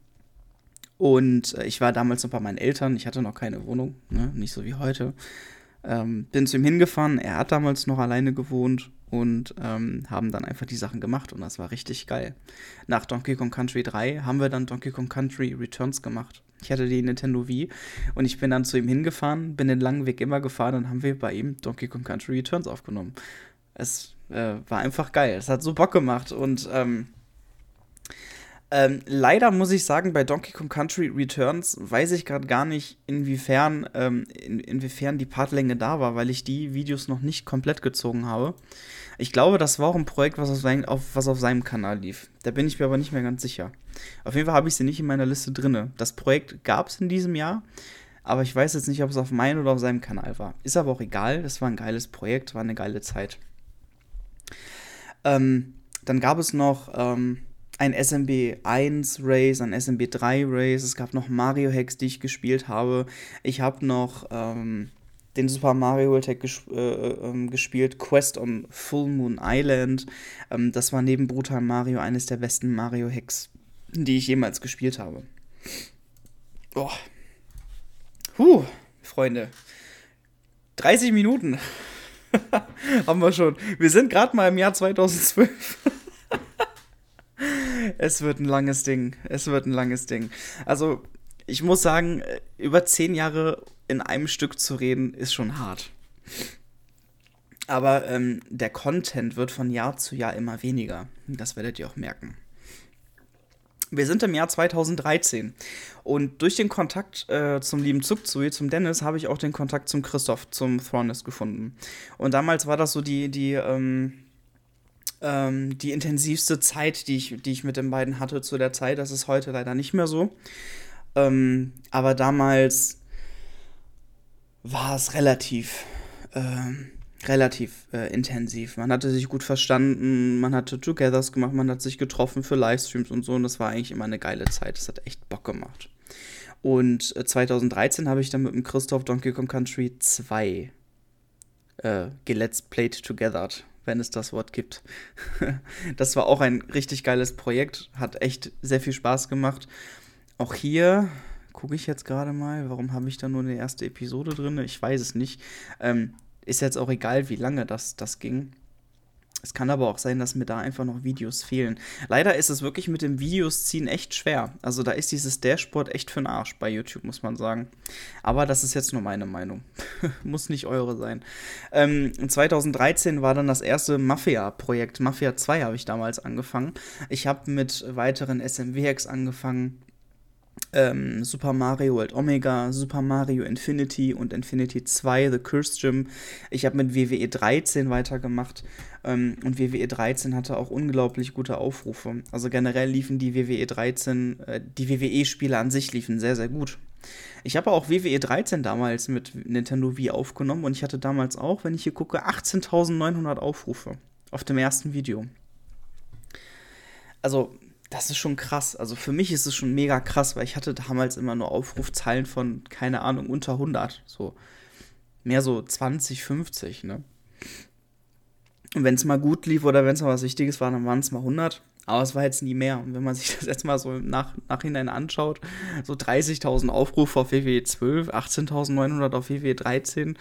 Und äh, ich war damals noch bei meinen Eltern. Ich hatte noch keine Wohnung, ne? nicht so wie heute. Ähm, bin zu ihm hingefahren. Er hat damals noch alleine gewohnt und ähm, haben dann einfach die Sachen gemacht und das war richtig geil. Nach Donkey Kong Country 3 haben wir dann Donkey Kong Country Returns gemacht. Ich hatte die Nintendo Wii und ich bin dann zu ihm hingefahren, bin den langen Weg immer gefahren und haben wir bei ihm Donkey Kong Country Returns aufgenommen. Es äh, war einfach geil. Es hat so Bock gemacht und ähm, ähm, leider muss ich sagen, bei Donkey Kong Country Returns weiß ich gerade gar nicht, inwiefern, ähm, in, inwiefern die Partlänge da war, weil ich die Videos noch nicht komplett gezogen habe. Ich glaube, das war auch ein Projekt, was auf, sein, auf, was auf seinem Kanal lief. Da bin ich mir aber nicht mehr ganz sicher. Auf jeden Fall habe ich sie nicht in meiner Liste drin. Das Projekt gab es in diesem Jahr, aber ich weiß jetzt nicht, ob es auf meinem oder auf seinem Kanal war. Ist aber auch egal, das war ein geiles Projekt, war eine geile Zeit. Ähm, dann gab es noch ähm, ein SMB 1 Race, ein SMB 3 Race, es gab noch Mario Hacks, die ich gespielt habe. Ich habe noch ähm, den Super Mario World Hack ges äh, äh, gespielt, Quest on Full Moon Island. Ähm, das war neben Brutal Mario eines der besten Mario Hacks, die ich jemals gespielt habe. Boah. Huh, Freunde. 30 Minuten. haben wir schon. Wir sind gerade mal im Jahr 2012. es wird ein langes Ding. Es wird ein langes Ding. Also, ich muss sagen, über zehn Jahre in einem Stück zu reden, ist schon hart. Aber ähm, der Content wird von Jahr zu Jahr immer weniger. Das werdet ihr auch merken. Wir sind im Jahr 2013 und durch den Kontakt äh, zum lieben Zugzui, zum Dennis, habe ich auch den Kontakt zum Christoph, zum Thrones gefunden. Und damals war das so die, die, ähm, ähm, die intensivste Zeit, die ich, die ich mit den beiden hatte zu der Zeit. Das ist heute leider nicht mehr so. Ähm, aber damals war es relativ, äh, relativ äh, intensiv. Man hatte sich gut verstanden, man hatte Togethers gemacht, man hat sich getroffen für Livestreams und so. Und das war eigentlich immer eine geile Zeit. Das hat echt Bock gemacht. Und äh, 2013 habe ich dann mit dem Christoph Donkey Kong Country 2 äh, gelet's played together wenn es das Wort gibt. das war auch ein richtig geiles Projekt, hat echt sehr viel Spaß gemacht. Auch hier gucke ich jetzt gerade mal, warum habe ich da nur eine erste Episode drin? Ich weiß es nicht. Ähm, ist jetzt auch egal, wie lange das, das ging. Es kann aber auch sein, dass mir da einfach noch Videos fehlen. Leider ist es wirklich mit dem Videos ziehen echt schwer. Also da ist dieses Dashboard echt für den Arsch bei YouTube, muss man sagen. Aber das ist jetzt nur meine Meinung. muss nicht eure sein. Ähm, 2013 war dann das erste Mafia-Projekt. Mafia 2 habe ich damals angefangen. Ich habe mit weiteren SMW-Hacks angefangen ähm, Super Mario World Omega, Super Mario Infinity und Infinity 2, The Curse Gym. Ich habe mit WWE 13 weitergemacht ähm, und WWE 13 hatte auch unglaublich gute Aufrufe. Also generell liefen die WWE 13, äh, die WWE-Spiele an sich liefen sehr, sehr gut. Ich habe auch WWE 13 damals mit Nintendo Wii aufgenommen und ich hatte damals auch, wenn ich hier gucke, 18.900 Aufrufe auf dem ersten Video. Also das ist schon krass. Also für mich ist es schon mega krass, weil ich hatte damals immer nur Aufrufzahlen von, keine Ahnung, unter 100. So mehr so 20, 50, ne? Und wenn es mal gut lief oder wenn es mal was Wichtiges war, dann waren es mal 100. Aber es war jetzt nie mehr. Und wenn man sich das jetzt mal so im Nach Nachhinein anschaut, so 30.000 Aufrufe auf WWE 12, 18.900 auf WWE 13,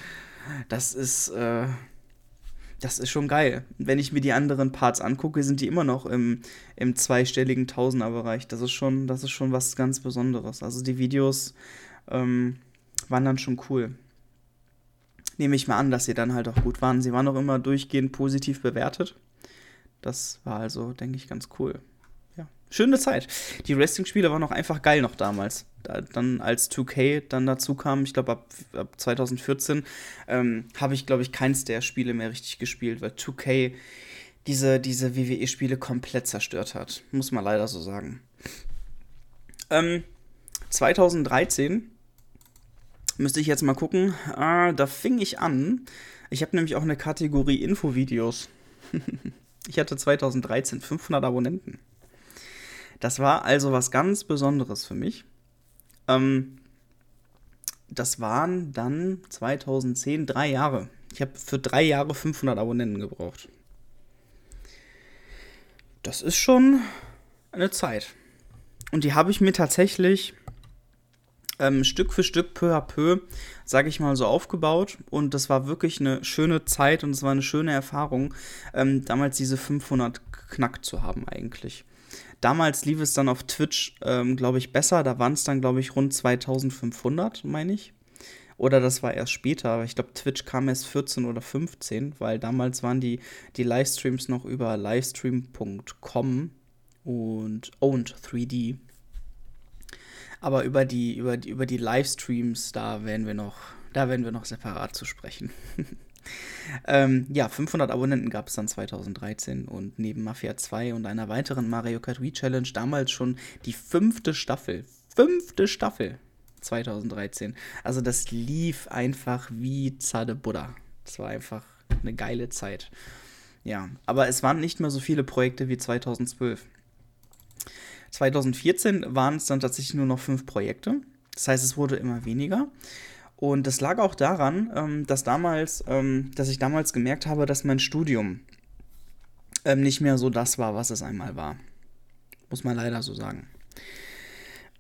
das ist, äh, das ist schon geil. Wenn ich mir die anderen Parts angucke, sind die immer noch im, im zweistelligen Tausenderbereich. Das ist schon, das ist schon was ganz Besonderes. Also die Videos ähm, waren dann schon cool. Nehme ich mal an, dass sie dann halt auch gut waren. Sie waren auch immer durchgehend positiv bewertet. Das war also, denke ich, ganz cool schöne Zeit. Die Wrestling-Spiele waren auch einfach geil noch damals. Da, dann als 2K dann dazu kam, ich glaube ab, ab 2014, ähm, habe ich, glaube ich, keins der Spiele mehr richtig gespielt, weil 2K diese, diese WWE-Spiele komplett zerstört hat. Muss man leider so sagen. Ähm, 2013 müsste ich jetzt mal gucken. Ah, da fing ich an. Ich habe nämlich auch eine Kategorie Infovideos. ich hatte 2013 500 Abonnenten. Das war also was ganz Besonderes für mich. Ähm, das waren dann 2010 drei Jahre. Ich habe für drei Jahre 500 Abonnenten gebraucht. Das ist schon eine Zeit. Und die habe ich mir tatsächlich ähm, Stück für Stück, peu à peu, sage ich mal so, aufgebaut. Und das war wirklich eine schöne Zeit und es war eine schöne Erfahrung, ähm, damals diese 500 knackt zu haben eigentlich. Damals lief es dann auf Twitch, ähm, glaube ich, besser. Da waren es dann, glaube ich, rund 2500, meine ich. Oder das war erst später, aber ich glaube, Twitch kam erst 14 oder 15, weil damals waren die, die Livestreams noch über livestream.com und Owned 3D. Aber über die, über die, über die Livestreams, da werden wir noch, da werden wir noch separat zu sprechen. ähm, ja, 500 Abonnenten gab es dann 2013 und neben Mafia 2 und einer weiteren Mario Kart Wii Challenge damals schon die fünfte Staffel. Fünfte Staffel 2013. Also das lief einfach wie Zade Buddha. Das war einfach eine geile Zeit. Ja, aber es waren nicht mehr so viele Projekte wie 2012. 2014 waren es dann tatsächlich nur noch fünf Projekte. Das heißt, es wurde immer weniger. Und das lag auch daran, ähm, dass damals, ähm, dass ich damals gemerkt habe, dass mein Studium ähm, nicht mehr so das war, was es einmal war. Muss man leider so sagen.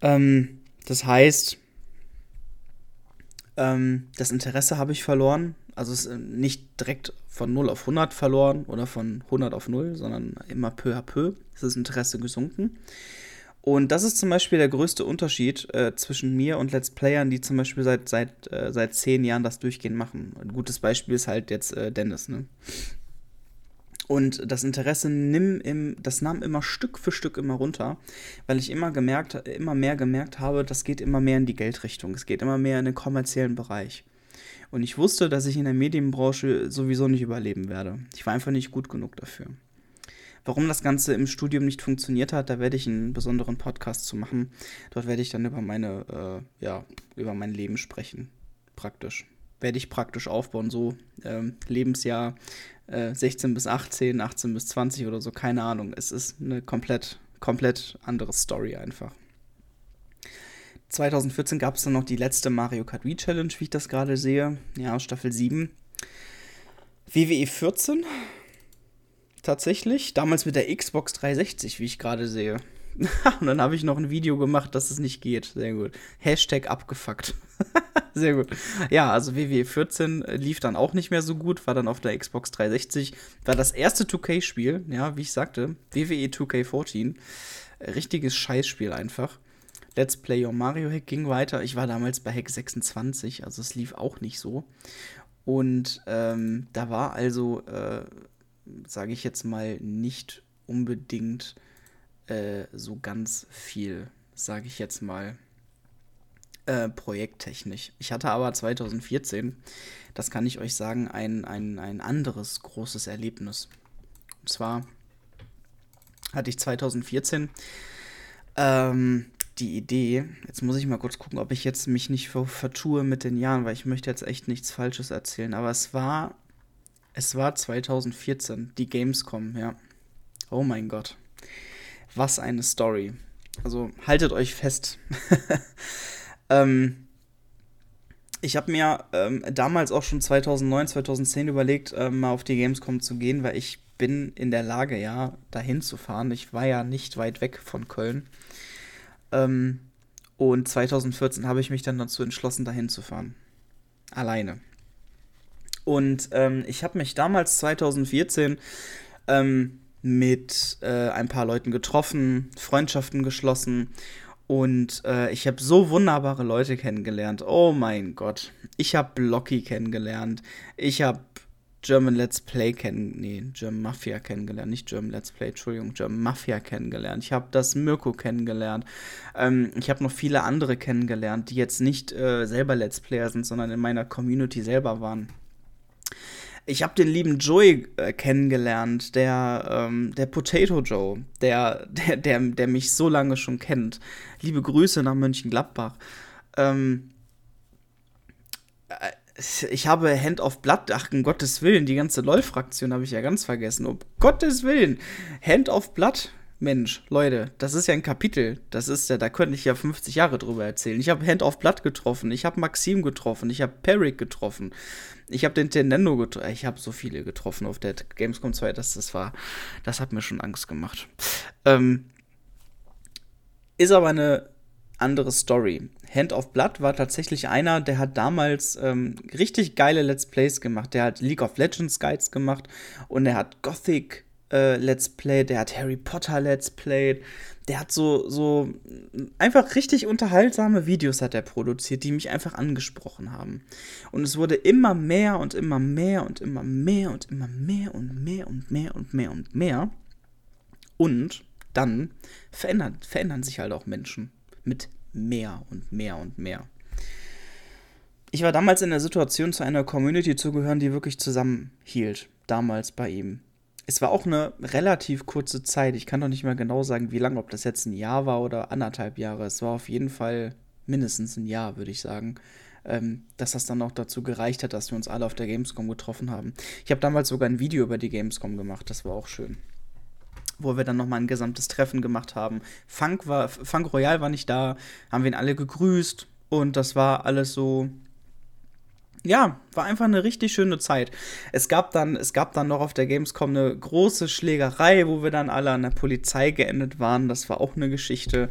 Ähm, das heißt, ähm, das Interesse habe ich verloren. Also es ist äh, nicht direkt von 0 auf 100 verloren oder von 100 auf 0, sondern immer peu à peu ist das Interesse gesunken. Und das ist zum Beispiel der größte Unterschied äh, zwischen mir und Let's Playern, die zum Beispiel seit, seit, äh, seit zehn Jahren das durchgehend machen. Ein gutes Beispiel ist halt jetzt äh, Dennis, ne? Und das Interesse nimm im, das nahm immer Stück für Stück immer runter, weil ich immer gemerkt, immer mehr gemerkt habe, das geht immer mehr in die Geldrichtung. Es geht immer mehr in den kommerziellen Bereich. Und ich wusste, dass ich in der Medienbranche sowieso nicht überleben werde. Ich war einfach nicht gut genug dafür. Warum das Ganze im Studium nicht funktioniert hat, da werde ich einen besonderen Podcast zu machen. Dort werde ich dann über meine, äh, ja, über mein Leben sprechen. Praktisch. Werde ich praktisch aufbauen, so ähm, Lebensjahr äh, 16 bis 18, 18 bis 20 oder so, keine Ahnung. Es ist eine komplett, komplett andere Story einfach. 2014 gab es dann noch die letzte Mario Kart Wii Challenge, wie ich das gerade sehe. Ja, Staffel 7. WWE 14 tatsächlich. Damals mit der Xbox 360, wie ich gerade sehe. Und dann habe ich noch ein Video gemacht, dass es nicht geht. Sehr gut. Hashtag abgefuckt. Sehr gut. Ja, also WWE 14 lief dann auch nicht mehr so gut, war dann auf der Xbox 360. War das erste 2K-Spiel, ja, wie ich sagte. WWE 2K14. Richtiges Scheißspiel einfach. Let's Play Your Mario Hack ging weiter. Ich war damals bei Hack 26, also es lief auch nicht so. Und ähm, da war also äh, sage ich jetzt mal, nicht unbedingt äh, so ganz viel, sage ich jetzt mal, äh, projekttechnisch. Ich hatte aber 2014, das kann ich euch sagen, ein, ein, ein anderes großes Erlebnis. Und zwar hatte ich 2014 ähm, die Idee, jetzt muss ich mal kurz gucken, ob ich jetzt mich nicht vertue mit den Jahren, weil ich möchte jetzt echt nichts Falsches erzählen, aber es war es war 2014, die Gamescom, ja. Oh mein Gott. Was eine Story. Also haltet euch fest. ähm, ich habe mir ähm, damals auch schon 2009, 2010 überlegt, ähm, mal auf die Gamescom zu gehen, weil ich bin in der Lage, ja, dahin zu fahren. Ich war ja nicht weit weg von Köln. Ähm, und 2014 habe ich mich dann dazu entschlossen, dahin zu fahren. Alleine. Und ähm, ich habe mich damals 2014 ähm, mit äh, ein paar Leuten getroffen, Freundschaften geschlossen und äh, ich habe so wunderbare Leute kennengelernt. Oh mein Gott. Ich habe Blocky kennengelernt. Ich habe German Let's Play kennen, nee, German Mafia kennengelernt, nicht German Let's Play, Entschuldigung, German Mafia kennengelernt. Ich habe das Mirko kennengelernt. Ähm, ich habe noch viele andere kennengelernt, die jetzt nicht äh, selber Let's Player sind, sondern in meiner Community selber waren. Ich habe den lieben Joey äh, kennengelernt, der, ähm, der Potato Joe, der, der, der, der mich so lange schon kennt. Liebe Grüße nach Mönchengladbach. Ähm, äh, ich habe Hand of Blood, ach, um Gottes Willen, die ganze LOL-Fraktion habe ich ja ganz vergessen. Um Gottes Willen, Hand of Blood, Mensch, Leute, das ist ja ein Kapitel. Das ist ja, da könnte ich ja 50 Jahre drüber erzählen. Ich habe Hand of Blood getroffen, ich habe Maxim getroffen, ich habe Peric getroffen, ich habe den Tenendo getroffen. Ich habe so viele getroffen auf der Gamescom 2, dass das war, das hat mir schon Angst gemacht. Ähm, ist aber eine andere Story. Hand of Blood war tatsächlich einer, der hat damals ähm, richtig geile Let's Plays gemacht. Der hat League of Legends Guides gemacht und er hat Gothic äh, Let's Play, der hat Harry Potter Let's Play, der hat so, so einfach richtig unterhaltsame Videos hat er produziert, die mich einfach angesprochen haben. Und es wurde immer mehr und immer mehr und immer mehr und immer mehr und mehr und mehr und mehr und mehr. Und dann verändern, verändern sich halt auch Menschen mit mehr und mehr und mehr. Ich war damals in der Situation, zu einer Community zu gehören, die wirklich zusammenhielt, damals bei ihm. Es war auch eine relativ kurze Zeit. Ich kann doch nicht mehr genau sagen, wie lange, ob das jetzt ein Jahr war oder anderthalb Jahre. Es war auf jeden Fall mindestens ein Jahr, würde ich sagen. Ähm, dass das dann auch dazu gereicht hat, dass wir uns alle auf der Gamescom getroffen haben. Ich habe damals sogar ein Video über die Gamescom gemacht, das war auch schön wo wir dann nochmal ein gesamtes Treffen gemacht haben. Funk, war, Funk Royal war nicht da, haben wir ihn alle gegrüßt und das war alles so. Ja, war einfach eine richtig schöne Zeit. Es gab dann, es gab dann noch auf der Gamescom eine große Schlägerei, wo wir dann alle an der Polizei geendet waren. Das war auch eine Geschichte.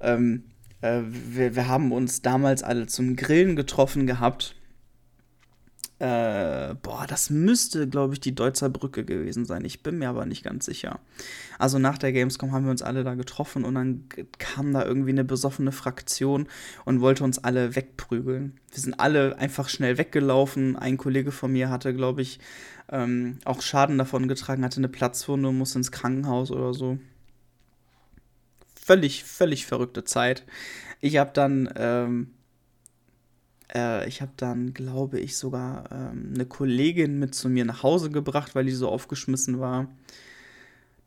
Ähm, äh, wir, wir haben uns damals alle zum Grillen getroffen gehabt äh, boah, das müsste, glaube ich, die Deutzer Brücke gewesen sein. Ich bin mir aber nicht ganz sicher. Also nach der Gamescom haben wir uns alle da getroffen und dann kam da irgendwie eine besoffene Fraktion und wollte uns alle wegprügeln. Wir sind alle einfach schnell weggelaufen. Ein Kollege von mir hatte, glaube ich, ähm, auch Schaden davon getragen, hatte eine Platzwunde und musste ins Krankenhaus oder so. Völlig, völlig verrückte Zeit. Ich habe dann ähm, äh, ich habe dann, glaube ich, sogar ähm, eine Kollegin mit zu mir nach Hause gebracht, weil die so aufgeschmissen war.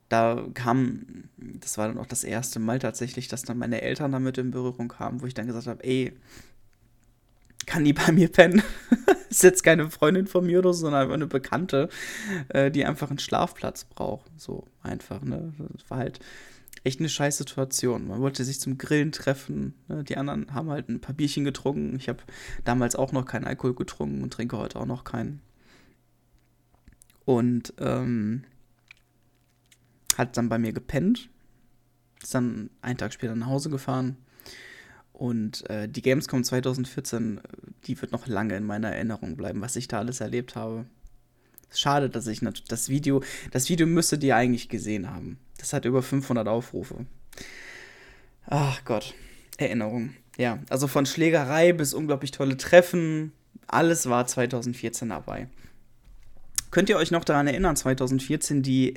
Da kam, das war dann auch das erste Mal tatsächlich, dass dann meine Eltern damit in Berührung kamen, wo ich dann gesagt habe, ey, kann die bei mir pennen? ist jetzt keine Freundin von mir oder so, sondern einfach eine Bekannte, äh, die einfach einen Schlafplatz braucht. So einfach, ne? Das war halt echt eine scheiß Situation. Man wollte sich zum Grillen treffen. Ne? Die anderen haben halt ein paar Bierchen getrunken. Ich habe damals auch noch keinen Alkohol getrunken und trinke heute auch noch keinen. Und ähm, hat dann bei mir gepennt. Ist dann einen Tag später nach Hause gefahren. Und äh, die Gamescom 2014, die wird noch lange in meiner Erinnerung bleiben, was ich da alles erlebt habe. Schade, dass ich das Video, das Video müsstet ihr eigentlich gesehen haben. Das hat über 500 Aufrufe. Ach Gott, Erinnerung. Ja, also von Schlägerei bis unglaublich tolle Treffen, alles war 2014 dabei. Könnt ihr euch noch daran erinnern, 2014 die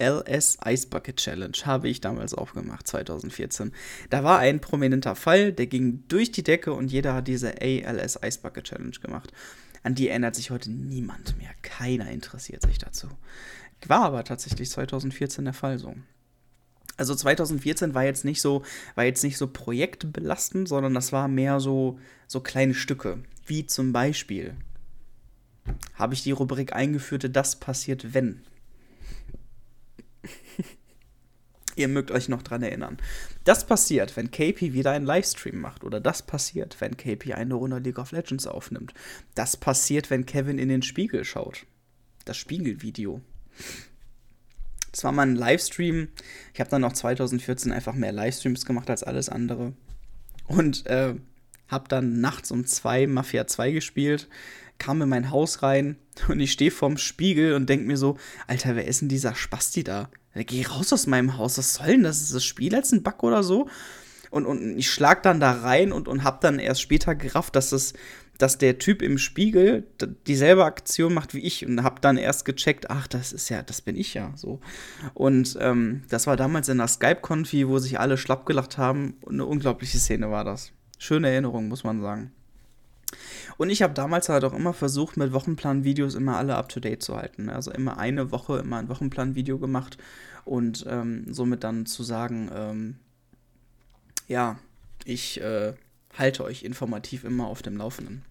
ALS Ice Bucket Challenge habe ich damals aufgemacht, 2014. Da war ein prominenter Fall, der ging durch die Decke und jeder hat diese ALS Ice Bucket Challenge gemacht. An die erinnert sich heute niemand mehr. Keiner interessiert sich dazu. War aber tatsächlich 2014 der Fall so. Also 2014 war jetzt nicht so, war jetzt nicht so projektbelastend, sondern das war mehr so, so kleine Stücke. Wie zum Beispiel habe ich die Rubrik eingeführt, das passiert, wenn. Ihr mögt euch noch dran erinnern. Das passiert, wenn KP wieder einen Livestream macht. Oder das passiert, wenn KP eine Runde League of Legends aufnimmt. Das passiert, wenn Kevin in den Spiegel schaut. Das Spiegelvideo. Das war mal ein Livestream. Ich habe dann noch 2014 einfach mehr Livestreams gemacht als alles andere. Und äh, habe dann nachts um zwei Mafia 2 gespielt, kam in mein Haus rein und ich stehe vorm Spiegel und denke mir so, Alter, wer ist denn dieser Spasti da? Geh raus aus meinem Haus, was soll denn das? Ist das Spiel jetzt ein Bug oder so? Und, und ich schlag dann da rein und, und hab dann erst später gerafft, dass das dass der Typ im Spiegel dieselbe Aktion macht wie ich und hab dann erst gecheckt, ach, das ist ja, das bin ich ja so. Und ähm, das war damals in der Skype-Konfi, wo sich alle schlapp gelacht haben. Eine unglaubliche Szene war das. Schöne Erinnerung, muss man sagen. Und ich habe damals halt auch immer versucht, mit Wochenplan-Videos immer alle up-to-date zu halten. Also immer eine Woche, immer ein Wochenplan-Video gemacht und ähm, somit dann zu sagen, ähm, ja, ich äh, halte euch informativ immer auf dem Laufenden.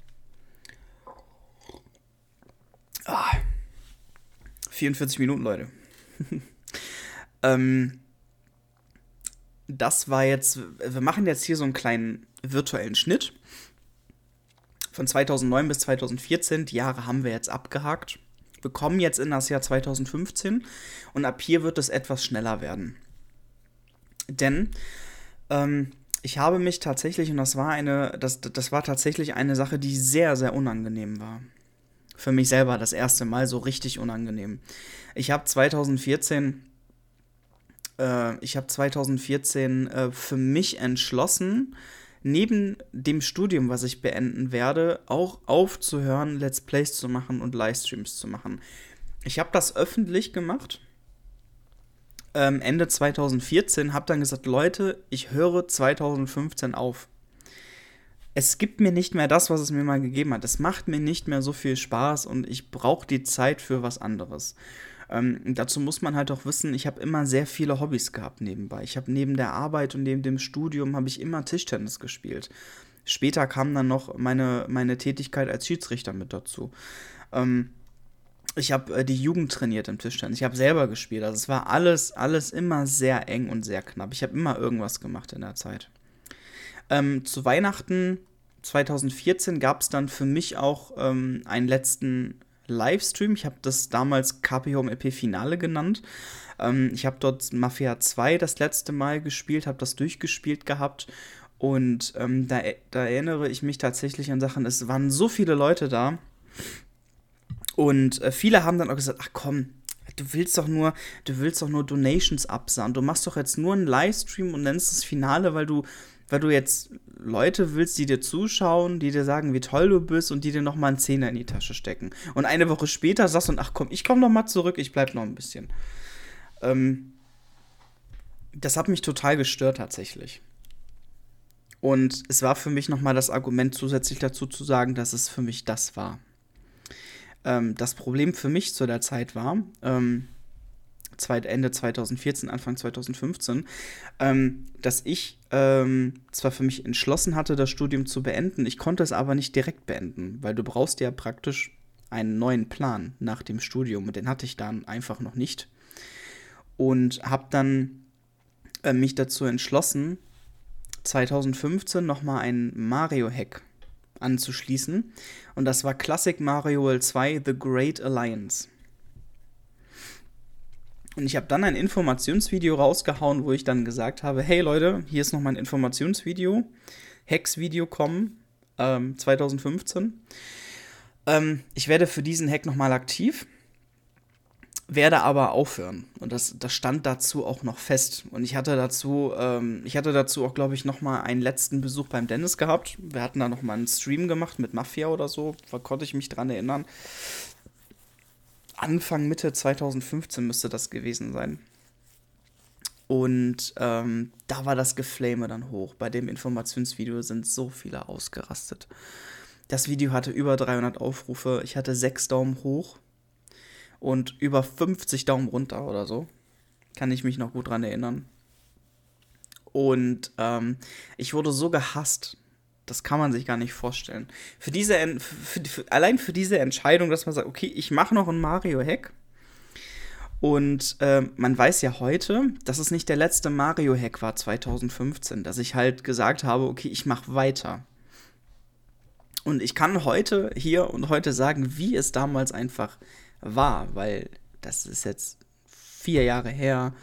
44 Minuten, Leute. ähm, das war jetzt, wir machen jetzt hier so einen kleinen virtuellen Schnitt. Von 2009 bis 2014, die Jahre haben wir jetzt abgehakt. Wir kommen jetzt in das Jahr 2015 und ab hier wird es etwas schneller werden. Denn ähm, ich habe mich tatsächlich, und das war eine, das, das war tatsächlich eine Sache, die sehr, sehr unangenehm war. Für mich selber das erste Mal so richtig unangenehm. Ich habe 2014, äh, ich habe 2014 äh, für mich entschlossen, neben dem Studium, was ich beenden werde, auch aufzuhören, Let's Plays zu machen und Livestreams zu machen. Ich habe das öffentlich gemacht ähm, Ende 2014, habe dann gesagt, Leute, ich höre 2015 auf. Es gibt mir nicht mehr das, was es mir mal gegeben hat. Es macht mir nicht mehr so viel Spaß und ich brauche die Zeit für was anderes. Ähm, dazu muss man halt auch wissen, ich habe immer sehr viele Hobbys gehabt nebenbei. Ich habe neben der Arbeit und neben dem Studium habe ich immer Tischtennis gespielt. Später kam dann noch meine, meine Tätigkeit als Schiedsrichter mit dazu. Ähm, ich habe äh, die Jugend trainiert im Tischtennis. Ich habe selber gespielt. Also es war alles, alles immer sehr eng und sehr knapp. Ich habe immer irgendwas gemacht in der Zeit. Ähm, zu Weihnachten 2014 gab es dann für mich auch ähm, einen letzten Livestream. Ich habe das damals KP Home LP Finale genannt. Ähm, ich habe dort Mafia 2 das letzte Mal gespielt, habe das durchgespielt gehabt. Und ähm, da, da erinnere ich mich tatsächlich an Sachen. Es waren so viele Leute da. Und äh, viele haben dann auch gesagt, ach komm, du willst doch nur, du willst doch nur Donations absahen. Du machst doch jetzt nur einen Livestream und nennst das Finale, weil du, weil du jetzt Leute willst, die dir zuschauen, die dir sagen, wie toll du bist und die dir nochmal einen Zehner in die Tasche stecken. Und eine Woche später sagst du, ach komm, ich komm noch mal zurück, ich bleib noch ein bisschen. Ähm, das hat mich total gestört tatsächlich. Und es war für mich nochmal das Argument zusätzlich dazu zu sagen, dass es für mich das war. Ähm, das Problem für mich zu der Zeit war, ähm, Ende 2014, Anfang 2015, ähm, dass ich ähm, zwar für mich entschlossen hatte, das Studium zu beenden, ich konnte es aber nicht direkt beenden, weil du brauchst ja praktisch einen neuen Plan nach dem Studium und den hatte ich dann einfach noch nicht. Und habe dann äh, mich dazu entschlossen, 2015 nochmal einen Mario-Hack anzuschließen. Und das war Classic Mario World 2 The Great Alliance. Und ich habe dann ein Informationsvideo rausgehauen, wo ich dann gesagt habe, hey Leute, hier ist noch mein Informationsvideo. Hacks-Video kommen, ähm, 2015. Ähm, ich werde für diesen Hack nochmal aktiv werde aber aufhören. Und das, das stand dazu auch noch fest. Und ich hatte dazu, ähm, ich hatte dazu auch, glaube ich, noch mal einen letzten Besuch beim Dennis gehabt. Wir hatten da noch mal einen Stream gemacht mit Mafia oder so. Da konnte ich mich dran erinnern. Anfang, Mitte 2015 müsste das gewesen sein. Und ähm, da war das Geflame dann hoch. Bei dem Informationsvideo sind so viele ausgerastet. Das Video hatte über 300 Aufrufe. Ich hatte sechs Daumen hoch und über 50 Daumen runter oder so. Kann ich mich noch gut dran erinnern. Und ähm, ich wurde so gehasst. Das kann man sich gar nicht vorstellen. Für diese, für, für, allein für diese Entscheidung, dass man sagt, okay, ich mache noch einen Mario-Hack. Und äh, man weiß ja heute, dass es nicht der letzte Mario-Hack war 2015, dass ich halt gesagt habe, okay, ich mache weiter. Und ich kann heute hier und heute sagen, wie es damals einfach war, weil das ist jetzt vier Jahre her.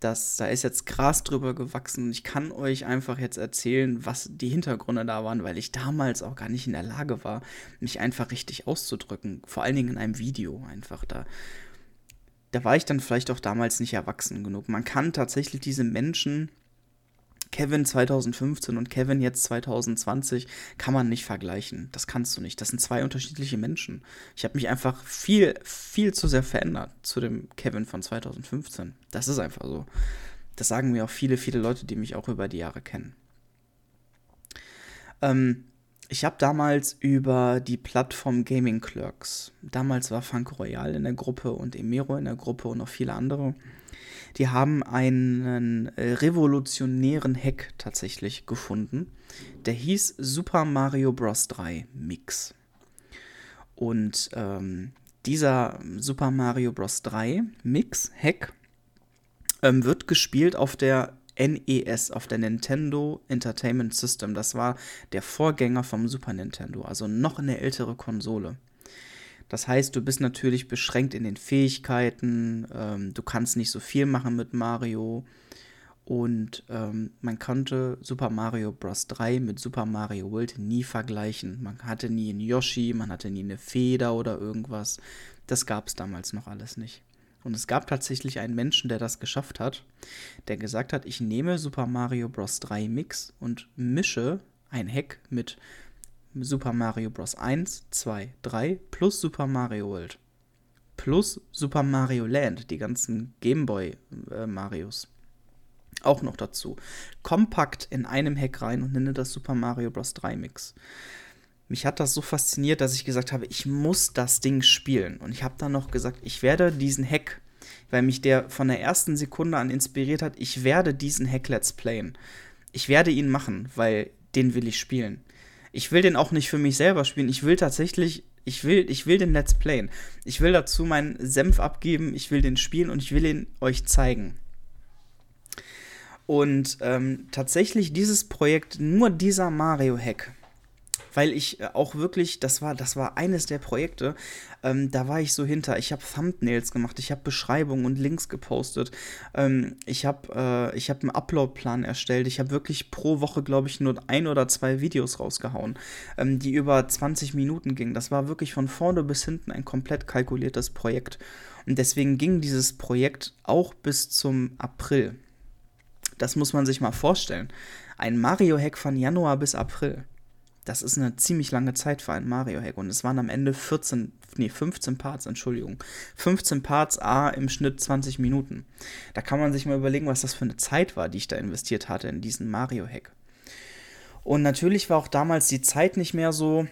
Das, da ist jetzt Gras drüber gewachsen und ich kann euch einfach jetzt erzählen, was die Hintergründe da waren, weil ich damals auch gar nicht in der Lage war, mich einfach richtig auszudrücken. Vor allen Dingen in einem Video einfach da. Da war ich dann vielleicht auch damals nicht erwachsen genug. Man kann tatsächlich diese Menschen Kevin 2015 und Kevin jetzt 2020 kann man nicht vergleichen. Das kannst du nicht. Das sind zwei unterschiedliche Menschen. Ich habe mich einfach viel, viel zu sehr verändert zu dem Kevin von 2015. Das ist einfach so. Das sagen mir auch viele, viele Leute, die mich auch über die Jahre kennen. Ähm, ich habe damals über die Plattform Gaming Clerks, damals war Funk Royal in der Gruppe und Emero in der Gruppe und noch viele andere, die haben einen äh, revolutionären Hack tatsächlich gefunden. Der hieß Super Mario Bros. 3 Mix. Und ähm, dieser Super Mario Bros. 3 Mix Hack ähm, wird gespielt auf der NES, auf der Nintendo Entertainment System. Das war der Vorgänger vom Super Nintendo, also noch eine ältere Konsole. Das heißt, du bist natürlich beschränkt in den Fähigkeiten, ähm, du kannst nicht so viel machen mit Mario. Und ähm, man konnte Super Mario Bros. 3 mit Super Mario World nie vergleichen. Man hatte nie einen Yoshi, man hatte nie eine Feder oder irgendwas. Das gab es damals noch alles nicht. Und es gab tatsächlich einen Menschen, der das geschafft hat, der gesagt hat, ich nehme Super Mario Bros. 3 Mix und mische ein Hack mit Super Mario Bros. 1, 2, 3 plus Super Mario World. Plus Super Mario Land, die ganzen Gameboy äh, Marios. Auch noch dazu. Kompakt in einem Hack rein und nenne das Super Mario Bros. 3 Mix mich hat das so fasziniert, dass ich gesagt habe, ich muss das Ding spielen. Und ich habe dann noch gesagt, ich werde diesen Hack, weil mich der von der ersten Sekunde an inspiriert hat, ich werde diesen Hack Let's Playen. Ich werde ihn machen, weil den will ich spielen. Ich will den auch nicht für mich selber spielen. Ich will tatsächlich, ich will, ich will den Let's Playen. Ich will dazu meinen Senf abgeben, ich will den spielen und ich will ihn euch zeigen. Und ähm, tatsächlich dieses Projekt, nur dieser Mario-Hack, weil ich äh, auch wirklich, das war, das war eines der Projekte, ähm, da war ich so hinter. Ich habe Thumbnails gemacht, ich habe Beschreibungen und Links gepostet, ähm, ich habe äh, hab einen Uploadplan erstellt, ich habe wirklich pro Woche, glaube ich, nur ein oder zwei Videos rausgehauen, ähm, die über 20 Minuten gingen. Das war wirklich von vorne bis hinten ein komplett kalkuliertes Projekt. Und deswegen ging dieses Projekt auch bis zum April. Das muss man sich mal vorstellen. Ein Mario-Hack von Januar bis April. Das ist eine ziemlich lange Zeit für ein Mario-Hack. Und es waren am Ende 14, nee, 15 Parts, Entschuldigung. 15 Parts, A im Schnitt 20 Minuten. Da kann man sich mal überlegen, was das für eine Zeit war, die ich da investiert hatte in diesen Mario-Hack. Und natürlich war auch damals die Zeit nicht mehr so,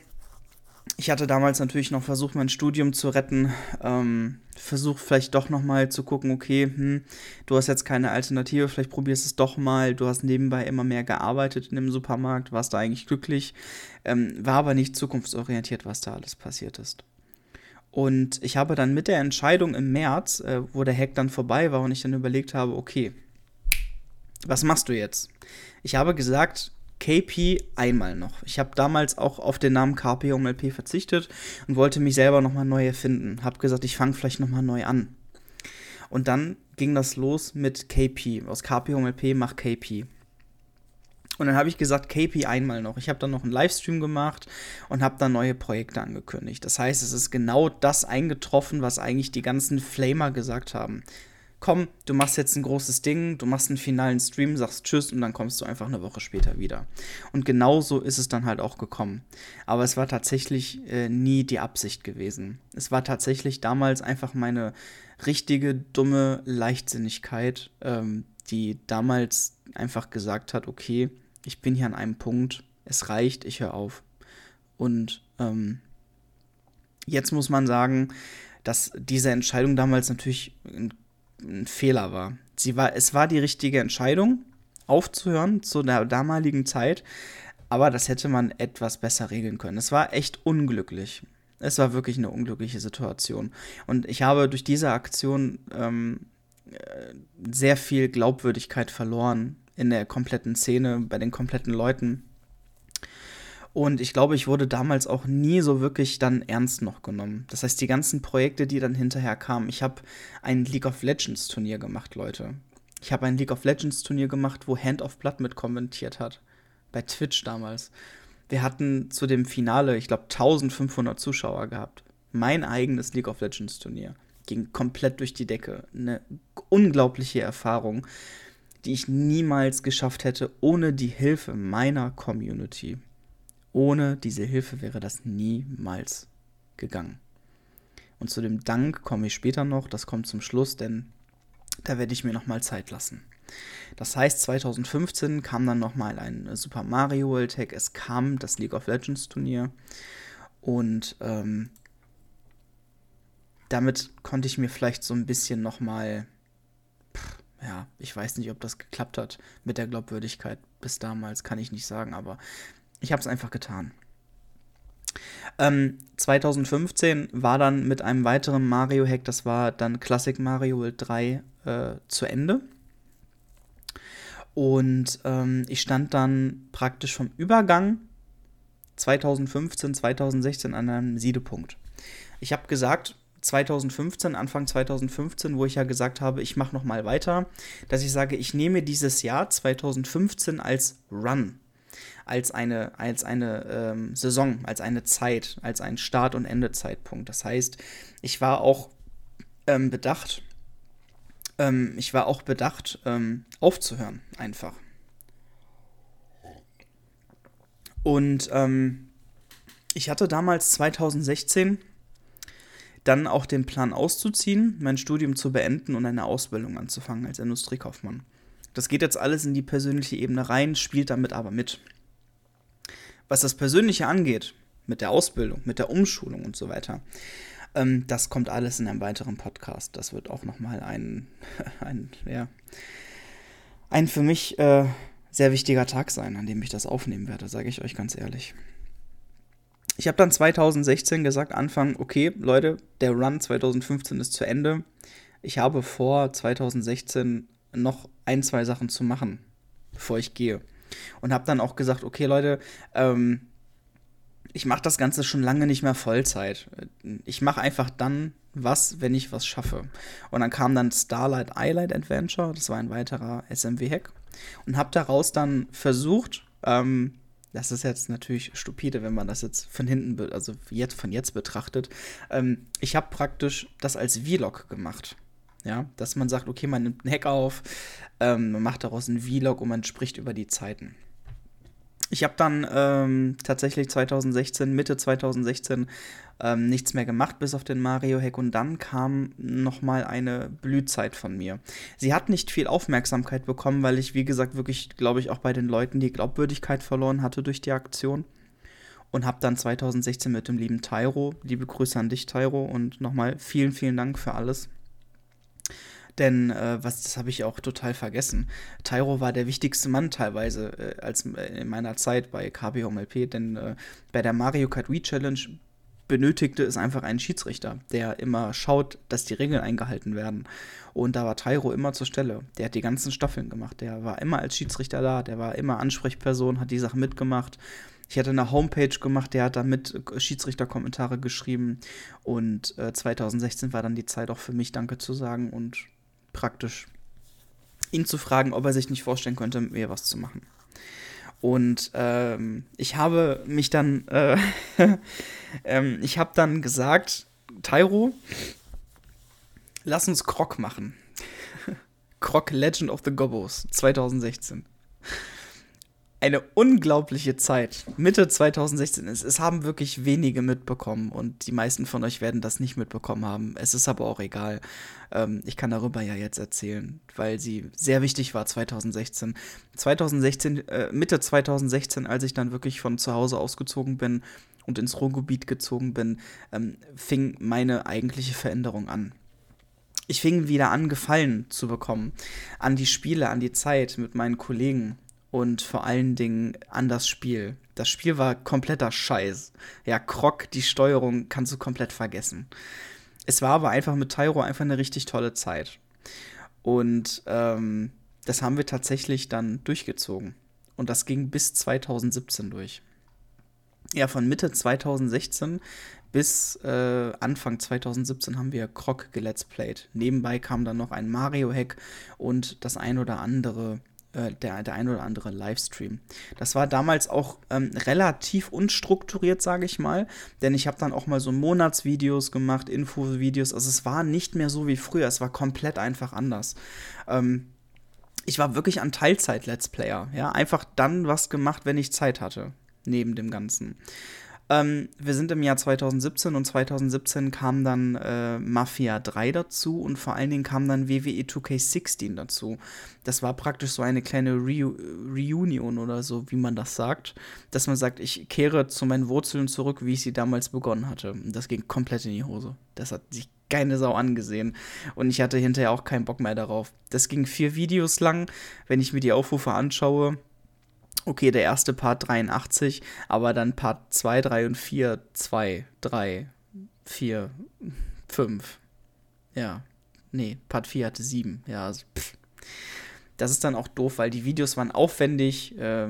ich hatte damals natürlich noch versucht, mein Studium zu retten. Ähm, versucht vielleicht doch nochmal zu gucken, okay, hm, du hast jetzt keine Alternative, vielleicht probierst es doch mal. Du hast nebenbei immer mehr gearbeitet in dem Supermarkt, warst da eigentlich glücklich, ähm, war aber nicht zukunftsorientiert, was da alles passiert ist. Und ich habe dann mit der Entscheidung im März, äh, wo der Hack dann vorbei war und ich dann überlegt habe, okay, was machst du jetzt? Ich habe gesagt, KP einmal noch. Ich habe damals auch auf den Namen KP um LP verzichtet und wollte mich selber nochmal neu erfinden. Hab gesagt, ich fange vielleicht nochmal neu an. Und dann ging das los mit KP. Aus KP um LP mach KP. Und dann habe ich gesagt, KP einmal noch. Ich habe dann noch einen Livestream gemacht und habe dann neue Projekte angekündigt. Das heißt, es ist genau das eingetroffen, was eigentlich die ganzen Flamer gesagt haben komm, du machst jetzt ein großes Ding, du machst einen finalen Stream, sagst Tschüss und dann kommst du einfach eine Woche später wieder. Und genau so ist es dann halt auch gekommen. Aber es war tatsächlich äh, nie die Absicht gewesen. Es war tatsächlich damals einfach meine richtige dumme Leichtsinnigkeit, ähm, die damals einfach gesagt hat, okay, ich bin hier an einem Punkt, es reicht, ich höre auf. Und ähm, jetzt muss man sagen, dass diese Entscheidung damals natürlich ein ein Fehler war. Sie war. Es war die richtige Entscheidung, aufzuhören zu der damaligen Zeit, aber das hätte man etwas besser regeln können. Es war echt unglücklich. Es war wirklich eine unglückliche Situation. Und ich habe durch diese Aktion ähm, äh, sehr viel Glaubwürdigkeit verloren in der kompletten Szene, bei den kompletten Leuten. Und ich glaube, ich wurde damals auch nie so wirklich dann ernst noch genommen. Das heißt, die ganzen Projekte, die dann hinterher kamen. Ich habe ein League of Legends Turnier gemacht, Leute. Ich habe ein League of Legends Turnier gemacht, wo Hand of Blood mit kommentiert hat. Bei Twitch damals. Wir hatten zu dem Finale, ich glaube, 1500 Zuschauer gehabt. Mein eigenes League of Legends Turnier. Ging komplett durch die Decke. Eine unglaubliche Erfahrung, die ich niemals geschafft hätte ohne die Hilfe meiner Community. Ohne diese Hilfe wäre das niemals gegangen. Und zu dem Dank komme ich später noch, das kommt zum Schluss, denn da werde ich mir nochmal Zeit lassen. Das heißt, 2015 kam dann nochmal ein Super Mario World Tag, es kam das League of Legends Turnier und ähm, damit konnte ich mir vielleicht so ein bisschen nochmal, ja, ich weiß nicht, ob das geklappt hat mit der Glaubwürdigkeit bis damals, kann ich nicht sagen, aber ich habe es einfach getan. Ähm, 2015 war dann mit einem weiteren Mario-Hack, das war dann Classic Mario World 3, äh, zu Ende. Und ähm, ich stand dann praktisch vom Übergang 2015, 2016 an einem Siedepunkt. Ich habe gesagt, 2015, Anfang 2015, wo ich ja gesagt habe, ich mache noch mal weiter, dass ich sage, ich nehme dieses Jahr 2015 als Run, als eine, als eine ähm, Saison, als eine Zeit, als einen Start- und Endezeitpunkt. Das heißt, ich war auch ähm, bedacht, ähm, ich war auch bedacht, ähm, aufzuhören, einfach. Und ähm, ich hatte damals 2016 dann auch den Plan auszuziehen, mein Studium zu beenden und eine Ausbildung anzufangen als Industriekaufmann. Das geht jetzt alles in die persönliche Ebene rein, spielt damit aber mit. Was das Persönliche angeht, mit der Ausbildung, mit der Umschulung und so weiter, ähm, das kommt alles in einem weiteren Podcast. Das wird auch nochmal ein, ein, ja, ein für mich äh, sehr wichtiger Tag sein, an dem ich das aufnehmen werde, sage ich euch ganz ehrlich. Ich habe dann 2016 gesagt, Anfang, okay, Leute, der Run 2015 ist zu Ende. Ich habe vor, 2016 noch ein, zwei Sachen zu machen, bevor ich gehe. Und habe dann auch gesagt, okay, Leute, ähm, ich mache das Ganze schon lange nicht mehr Vollzeit. Ich mache einfach dann was, wenn ich was schaffe. Und dann kam dann Starlight Eyelight Adventure, das war ein weiterer SMW-Hack. Und habe daraus dann versucht, ähm, das ist jetzt natürlich stupide, wenn man das jetzt von hinten, also jetzt von jetzt betrachtet. Ähm, ich habe praktisch das als Vlog gemacht. Ja, dass man sagt, okay, man nimmt einen Hack auf, ähm, man macht daraus einen Vlog und man spricht über die Zeiten. Ich habe dann ähm, tatsächlich 2016, Mitte 2016, ähm, nichts mehr gemacht, bis auf den Mario-Hack. Und dann kam nochmal eine Blühzeit von mir. Sie hat nicht viel Aufmerksamkeit bekommen, weil ich, wie gesagt, wirklich, glaube ich, auch bei den Leuten die Glaubwürdigkeit verloren hatte durch die Aktion. Und habe dann 2016 mit dem lieben Tyro, liebe Grüße an dich, Tyro, und nochmal vielen, vielen Dank für alles denn äh, was, das habe ich auch total vergessen. Tyro war der wichtigste Mann teilweise äh, als äh, in meiner Zeit bei KB Home LP, denn äh, bei der Mario Kart Wii Challenge benötigte es einfach einen Schiedsrichter, der immer schaut, dass die Regeln eingehalten werden. Und da war Tyro immer zur Stelle. Der hat die ganzen Staffeln gemacht. Der war immer als Schiedsrichter da. Der war immer Ansprechperson, hat die Sachen mitgemacht. Ich hatte eine Homepage gemacht, der hat da mit Schiedsrichterkommentare geschrieben. Und äh, 2016 war dann die Zeit auch für mich Danke zu sagen und praktisch, ihn zu fragen, ob er sich nicht vorstellen könnte, mit mir was zu machen. Und ähm, ich habe mich dann, äh, ähm, ich habe dann gesagt, Tyro, lass uns Krog machen. Krog Legend of the Gobos 2016 eine unglaubliche Zeit. Mitte 2016 ist. Es haben wirklich wenige mitbekommen und die meisten von euch werden das nicht mitbekommen haben. Es ist aber auch egal. Ähm, ich kann darüber ja jetzt erzählen, weil sie sehr wichtig war 2016. 2016, äh, Mitte 2016, als ich dann wirklich von zu Hause ausgezogen bin und ins Ruhrgebiet gezogen bin, ähm, fing meine eigentliche Veränderung an ich fing wieder an, Gefallen zu bekommen an die Spiele, an die Zeit mit meinen Kollegen und vor allen Dingen an das Spiel. Das Spiel war kompletter Scheiß. Ja, Krog, die Steuerung kannst du komplett vergessen. Es war aber einfach mit Tyro einfach eine richtig tolle Zeit. Und ähm, das haben wir tatsächlich dann durchgezogen. Und das ging bis 2017 durch. Ja, von Mitte 2016 bis äh, Anfang 2017 haben wir Krog geletsplayt. Nebenbei kam dann noch ein Mario-Hack und das ein oder andere äh, der, der ein oder andere Livestream. Das war damals auch ähm, relativ unstrukturiert, sage ich mal, denn ich habe dann auch mal so Monatsvideos gemacht, Infovideos. Also es war nicht mehr so wie früher, es war komplett einfach anders. Ähm, ich war wirklich ein Teilzeit-Let's Player, ja, einfach dann was gemacht, wenn ich Zeit hatte, neben dem Ganzen. Ähm, wir sind im Jahr 2017 und 2017 kam dann äh, Mafia 3 dazu und vor allen Dingen kam dann WWE 2K16 dazu. Das war praktisch so eine kleine Re Reunion oder so, wie man das sagt. Dass man sagt, ich kehre zu meinen Wurzeln zurück, wie ich sie damals begonnen hatte. Und das ging komplett in die Hose. Das hat sich keine Sau angesehen. Und ich hatte hinterher auch keinen Bock mehr darauf. Das ging vier Videos lang. Wenn ich mir die Aufrufe anschaue, Okay, der erste Part 83, aber dann Part 2, 3 und 4, 2, 3, 4, 5. Ja. Nee, Part 4 hatte 7. Ja, also, pff. Das ist dann auch doof, weil die Videos waren aufwendig äh,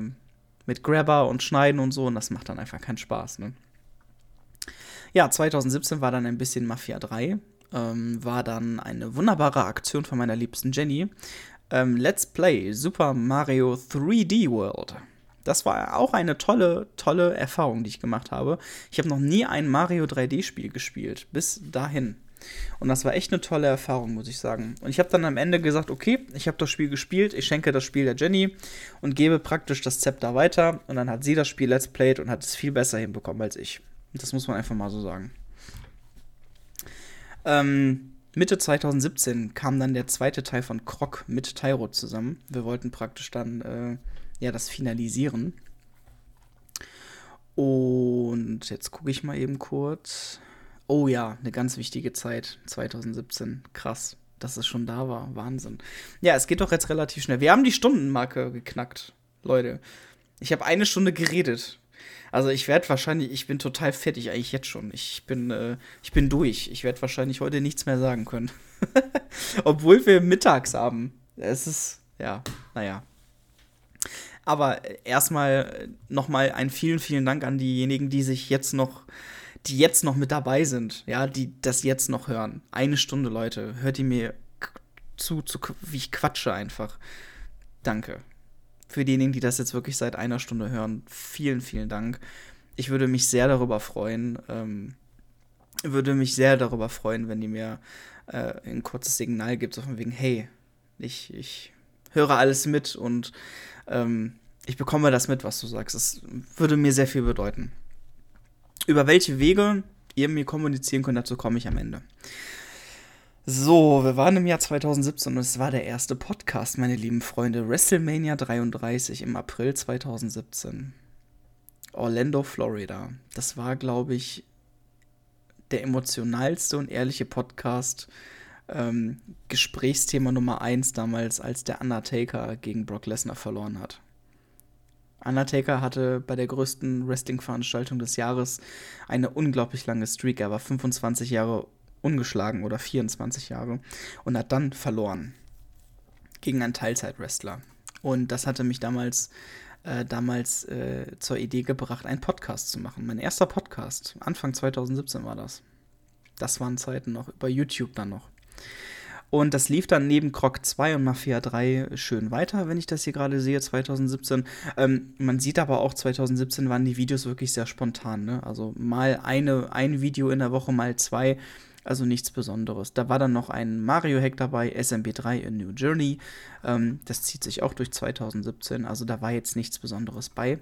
mit Grabber und Schneiden und so und das macht dann einfach keinen Spaß, ne? Ja, 2017 war dann ein bisschen Mafia 3. Ähm, war dann eine wunderbare Aktion von meiner liebsten Jenny. Ähm, Let's Play Super Mario 3D World. Das war auch eine tolle, tolle Erfahrung, die ich gemacht habe. Ich habe noch nie ein Mario 3D-Spiel gespielt, bis dahin. Und das war echt eine tolle Erfahrung, muss ich sagen. Und ich habe dann am Ende gesagt, okay, ich habe das Spiel gespielt, ich schenke das Spiel der Jenny und gebe praktisch das Zepter weiter. Und dann hat sie das Spiel Let's Played und hat es viel besser hinbekommen als ich. Das muss man einfach mal so sagen. Ähm, Mitte 2017 kam dann der zweite Teil von Croc mit Tyro zusammen. Wir wollten praktisch dann äh, ja, das finalisieren. Und jetzt gucke ich mal eben kurz. Oh ja, eine ganz wichtige Zeit, 2017. Krass, dass es schon da war. Wahnsinn. Ja, es geht doch jetzt relativ schnell. Wir haben die Stundenmarke geknackt, Leute. Ich habe eine Stunde geredet. Also ich werde wahrscheinlich, ich bin total fertig eigentlich jetzt schon. Ich bin, äh, ich bin durch. Ich werde wahrscheinlich heute nichts mehr sagen können. Obwohl wir mittags haben. Es ist, ja, naja. Aber erstmal nochmal einen vielen, vielen Dank an diejenigen, die sich jetzt noch, die jetzt noch mit dabei sind, ja, die das jetzt noch hören. Eine Stunde, Leute, hört ihr mir zu, zu wie ich quatsche einfach. Danke. Für diejenigen, die das jetzt wirklich seit einer Stunde hören, vielen, vielen Dank. Ich würde mich sehr darüber freuen, ähm, würde mich sehr darüber freuen, wenn ihr mir äh, ein kurzes Signal gibt, so von wegen, hey, ich, ich höre alles mit und ähm, ich bekomme das mit, was du sagst. Das würde mir sehr viel bedeuten. Über welche Wege ihr mir kommunizieren könnt, dazu komme ich am Ende. So, wir waren im Jahr 2017 und es war der erste Podcast, meine lieben Freunde. WrestleMania 33 im April 2017. Orlando, Florida. Das war, glaube ich, der emotionalste und ehrliche Podcast. Ähm, Gesprächsthema Nummer 1 damals, als der Undertaker gegen Brock Lesnar verloren hat. Undertaker hatte bei der größten Wrestling-Veranstaltung des Jahres eine unglaublich lange Streak. Er war 25 Jahre ungeschlagen oder 24 Jahre und hat dann verloren gegen einen Teilzeit-Wrestler. Und das hatte mich damals, äh, damals äh, zur Idee gebracht, einen Podcast zu machen. Mein erster Podcast, Anfang 2017 war das. Das waren Zeiten noch, über YouTube dann noch. Und das lief dann neben Croc 2 und Mafia 3 schön weiter, wenn ich das hier gerade sehe, 2017. Ähm, man sieht aber auch, 2017 waren die Videos wirklich sehr spontan. Ne? Also mal eine, ein Video in der Woche, mal zwei. Also nichts Besonderes. Da war dann noch ein Mario-Hack dabei, SMB3 in New Journey. Ähm, das zieht sich auch durch 2017. Also da war jetzt nichts Besonderes bei.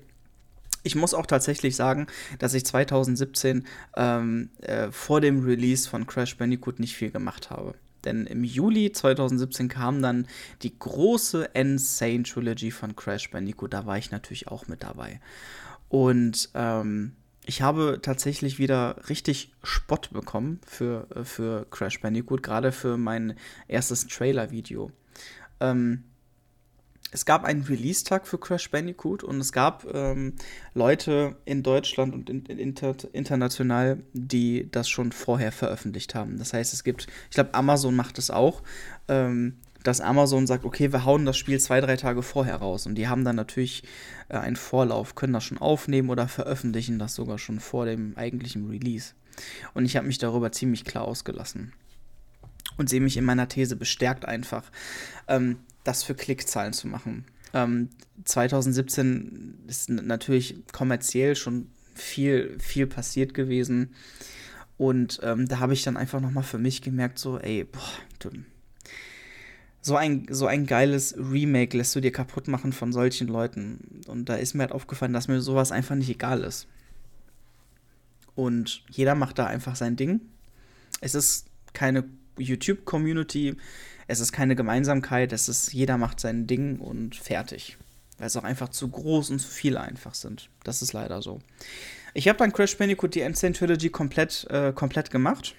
Ich muss auch tatsächlich sagen, dass ich 2017 ähm, äh, vor dem Release von Crash Bandicoot nicht viel gemacht habe. Denn im Juli 2017 kam dann die große Insane Trilogy von Crash Bandicoot. Da war ich natürlich auch mit dabei. Und ähm, ich habe tatsächlich wieder richtig Spott bekommen für, äh, für Crash Bandicoot, gerade für mein erstes Trailer-Video. Ähm, es gab einen Release-Tag für Crash Bandicoot und es gab ähm, Leute in Deutschland und in, in inter, international, die das schon vorher veröffentlicht haben. Das heißt, es gibt, ich glaube, Amazon macht es auch, ähm, dass Amazon sagt, okay, wir hauen das Spiel zwei, drei Tage vorher raus. Und die haben dann natürlich äh, einen Vorlauf, können das schon aufnehmen oder veröffentlichen das sogar schon vor dem eigentlichen Release. Und ich habe mich darüber ziemlich klar ausgelassen und sehe mich in meiner These bestärkt einfach. Ähm, das für Klickzahlen zu machen. Ähm, 2017 ist natürlich kommerziell schon viel, viel passiert gewesen. Und ähm, da habe ich dann einfach nochmal für mich gemerkt, so, ey, boah, so ein, so ein geiles Remake lässt du dir kaputt machen von solchen Leuten. Und da ist mir halt aufgefallen, dass mir sowas einfach nicht egal ist. Und jeder macht da einfach sein Ding. Es ist keine YouTube-Community, es ist keine Gemeinsamkeit, es ist, jeder macht sein Ding und fertig. Weil es auch einfach zu groß und zu viel einfach sind. Das ist leider so. Ich habe dann Crash Bandicoot die Insane Trilogy komplett, äh, komplett gemacht.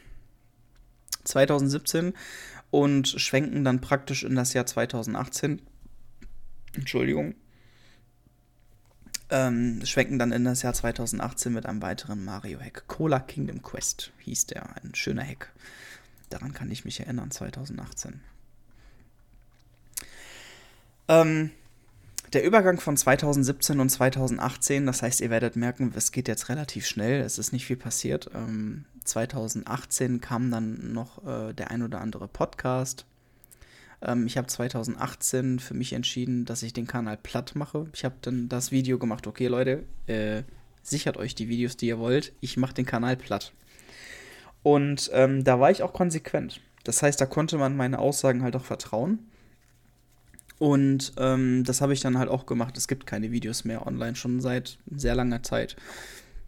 2017 und schwenken dann praktisch in das Jahr 2018. Entschuldigung. ähm, schwenken dann in das Jahr 2018 mit einem weiteren Mario-Hack. Cola Kingdom Quest hieß der, ein schöner Hack. Daran kann ich mich erinnern, 2018. Ähm, der Übergang von 2017 und 2018, das heißt, ihr werdet merken, es geht jetzt relativ schnell, es ist nicht viel passiert. Ähm, 2018 kam dann noch äh, der ein oder andere Podcast. Ähm, ich habe 2018 für mich entschieden, dass ich den Kanal platt mache. Ich habe dann das Video gemacht, okay Leute, äh, sichert euch die Videos, die ihr wollt. Ich mache den Kanal platt. Und ähm, da war ich auch konsequent. Das heißt, da konnte man meine Aussagen halt auch vertrauen. Und ähm, das habe ich dann halt auch gemacht. Es gibt keine Videos mehr online, schon seit sehr langer Zeit.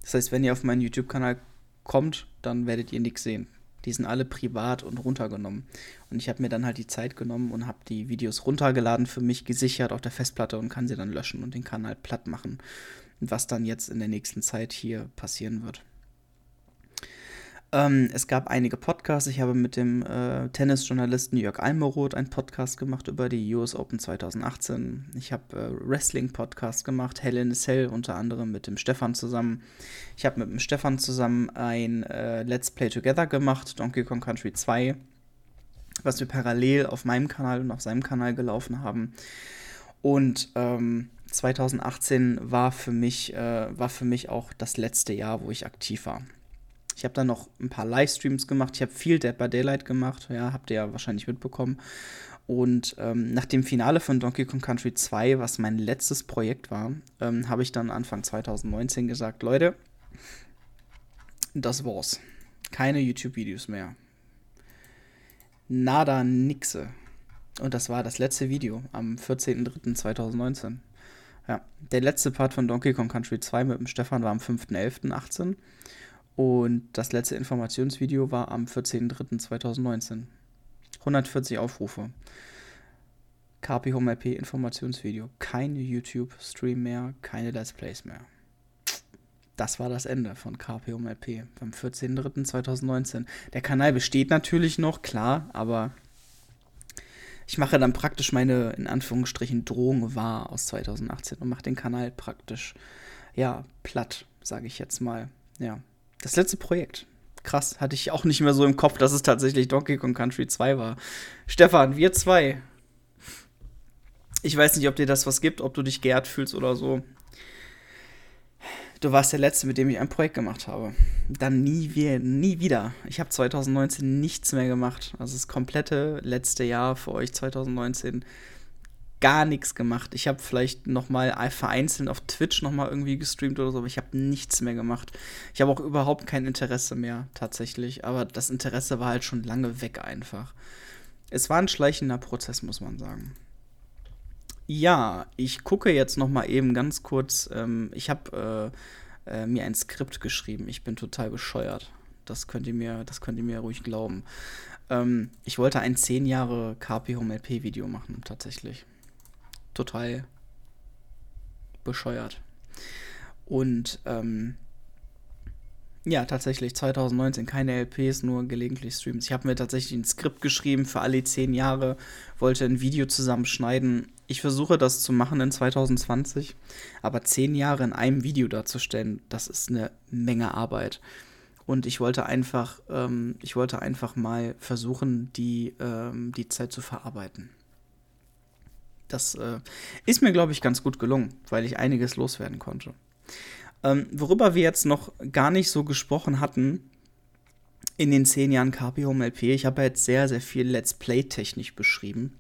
Das heißt, wenn ihr auf meinen YouTube-Kanal kommt, dann werdet ihr nichts sehen. Die sind alle privat und runtergenommen. Und ich habe mir dann halt die Zeit genommen und habe die Videos runtergeladen, für mich gesichert auf der Festplatte und kann sie dann löschen und den Kanal platt machen. Was dann jetzt in der nächsten Zeit hier passieren wird. Ähm, es gab einige Podcasts. Ich habe mit dem äh, Tennisjournalisten Jörg Almeroth einen Podcast gemacht über die US Open 2018. Ich habe äh, Wrestling-Podcast gemacht, Hell in a Cell unter anderem mit dem Stefan zusammen. Ich habe mit dem Stefan zusammen ein äh, Let's Play Together gemacht, Donkey Kong Country 2, was wir parallel auf meinem Kanal und auf seinem Kanal gelaufen haben. Und ähm, 2018 war für mich, äh, war für mich auch das letzte Jahr, wo ich aktiv war. Ich habe dann noch ein paar Livestreams gemacht. Ich habe viel Dead by Daylight gemacht. Ja, habt ihr ja wahrscheinlich mitbekommen. Und ähm, nach dem Finale von Donkey Kong Country 2, was mein letztes Projekt war, ähm, habe ich dann Anfang 2019 gesagt, Leute, das war's. Keine YouTube-Videos mehr. Nada, nixe. Und das war das letzte Video am 14.03.2019. Ja, der letzte Part von Donkey Kong Country 2 mit dem Stefan war am 5.11.18. Und das letzte Informationsvideo war am 14.03.2019. 140 Aufrufe. KP Home RP Informationsvideo. Keine YouTube-Stream mehr, keine Let's Plays mehr. Das war das Ende von KP Home RP am 14.03.2019. Der Kanal besteht natürlich noch, klar, aber ich mache dann praktisch meine, in Anführungsstrichen, Drohung wahr aus 2018 und mache den Kanal praktisch, ja, platt, sage ich jetzt mal. Ja, das letzte Projekt. Krass, hatte ich auch nicht mehr so im Kopf, dass es tatsächlich Donkey Kong Country 2 war. Stefan, wir zwei. Ich weiß nicht, ob dir das was gibt, ob du dich geehrt fühlst oder so. Du warst der Letzte, mit dem ich ein Projekt gemacht habe. Dann nie, nie wieder. Ich habe 2019 nichts mehr gemacht. Also das komplette letzte Jahr für euch 2019 gar nichts gemacht. Ich habe vielleicht noch mal vereinzelt auf Twitch noch mal irgendwie gestreamt oder so, aber ich habe nichts mehr gemacht. Ich habe auch überhaupt kein Interesse mehr tatsächlich, aber das Interesse war halt schon lange weg einfach. Es war ein schleichender Prozess, muss man sagen. Ja, ich gucke jetzt noch mal eben ganz kurz. Ähm, ich habe äh, äh, mir ein Skript geschrieben. Ich bin total bescheuert. Das könnt ihr mir, das könnt ihr mir ruhig glauben. Ähm, ich wollte ein 10 Jahre KP Home LP Video machen, tatsächlich total bescheuert. Und ähm, ja, tatsächlich 2019 keine LPs, nur gelegentlich Streams. Ich habe mir tatsächlich ein Skript geschrieben für alle zehn Jahre, wollte ein Video zusammenschneiden. Ich versuche das zu machen in 2020, aber zehn Jahre in einem Video darzustellen, das ist eine Menge Arbeit. Und ich wollte einfach, ähm, ich wollte einfach mal versuchen, die, ähm, die Zeit zu verarbeiten. Das äh, ist mir, glaube ich, ganz gut gelungen, weil ich einiges loswerden konnte. Ähm, worüber wir jetzt noch gar nicht so gesprochen hatten in den zehn Jahren KP Home LP, ich habe jetzt sehr, sehr viel Let's Play-technisch beschrieben.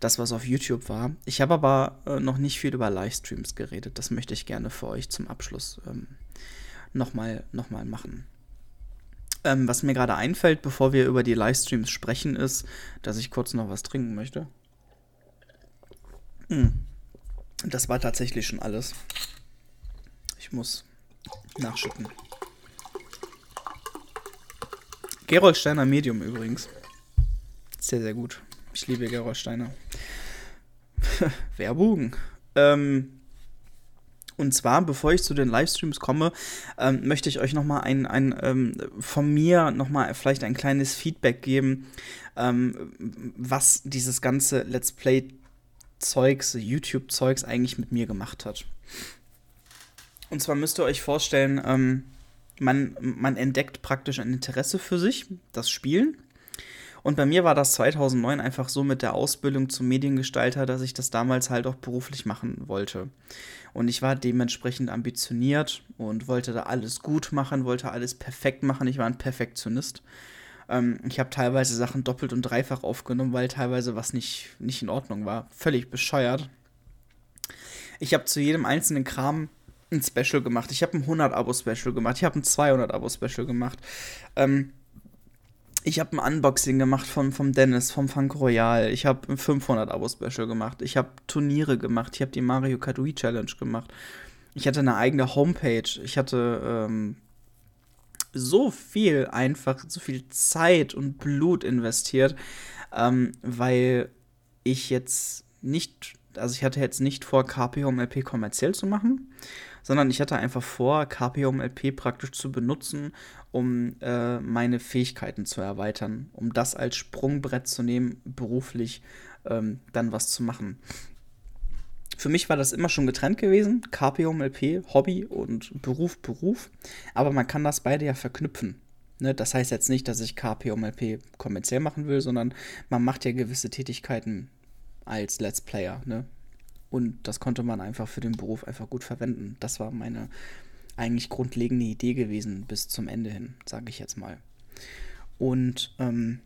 Das, was auf YouTube war. Ich habe aber äh, noch nicht viel über Livestreams geredet. Das möchte ich gerne für euch zum Abschluss ähm, nochmal noch mal machen. Ähm, was mir gerade einfällt, bevor wir über die Livestreams sprechen, ist, dass ich kurz noch was trinken möchte. Hm. Das war tatsächlich schon alles. Ich muss nachschütten. Gerolsteiner Medium übrigens. Sehr, sehr gut. Ich liebe Gerolsteiner. Werbung. Ähm, und zwar, bevor ich zu den Livestreams komme, ähm, möchte ich euch nochmal ein, ein ähm, von mir nochmal vielleicht ein kleines Feedback geben, ähm, was dieses ganze Let's Play Zeugs, YouTube-Zeugs eigentlich mit mir gemacht hat. Und zwar müsst ihr euch vorstellen, ähm, man, man entdeckt praktisch ein Interesse für sich, das Spielen. Und bei mir war das 2009 einfach so mit der Ausbildung zum Mediengestalter, dass ich das damals halt auch beruflich machen wollte. Und ich war dementsprechend ambitioniert und wollte da alles gut machen, wollte alles perfekt machen. Ich war ein Perfektionist. Ähm, ich habe teilweise Sachen doppelt und dreifach aufgenommen, weil teilweise was nicht, nicht in Ordnung war. Völlig bescheuert. Ich habe zu jedem einzelnen Kram ein Special gemacht. Ich habe ein 100-Abo-Special gemacht. Ich habe ein 200-Abo-Special gemacht. Ähm, ich habe ein Unboxing gemacht von, vom Dennis, vom Funk Royal. Ich habe ein 500-Abo-Special gemacht. Ich habe Turniere gemacht. Ich habe die Mario Kart Wii Challenge gemacht. Ich hatte eine eigene Homepage. Ich hatte ähm, so viel einfach, so viel Zeit und Blut investiert, ähm, weil ich jetzt nicht, also ich hatte jetzt nicht vor, KP Home LP kommerziell zu machen, sondern ich hatte einfach vor, KP Home LP praktisch zu benutzen, um äh, meine Fähigkeiten zu erweitern, um das als Sprungbrett zu nehmen, beruflich ähm, dann was zu machen. Für mich war das immer schon getrennt gewesen, KP Home LP, Hobby und Beruf, Beruf, aber man kann das beide ja verknüpfen. Ne, das heißt jetzt nicht, dass ich KP Home LP kommerziell machen will, sondern man macht ja gewisse Tätigkeiten als Let's Player. Ne? Und das konnte man einfach für den Beruf einfach gut verwenden. Das war meine eigentlich grundlegende Idee gewesen bis zum Ende hin, sage ich jetzt mal. Und ähm,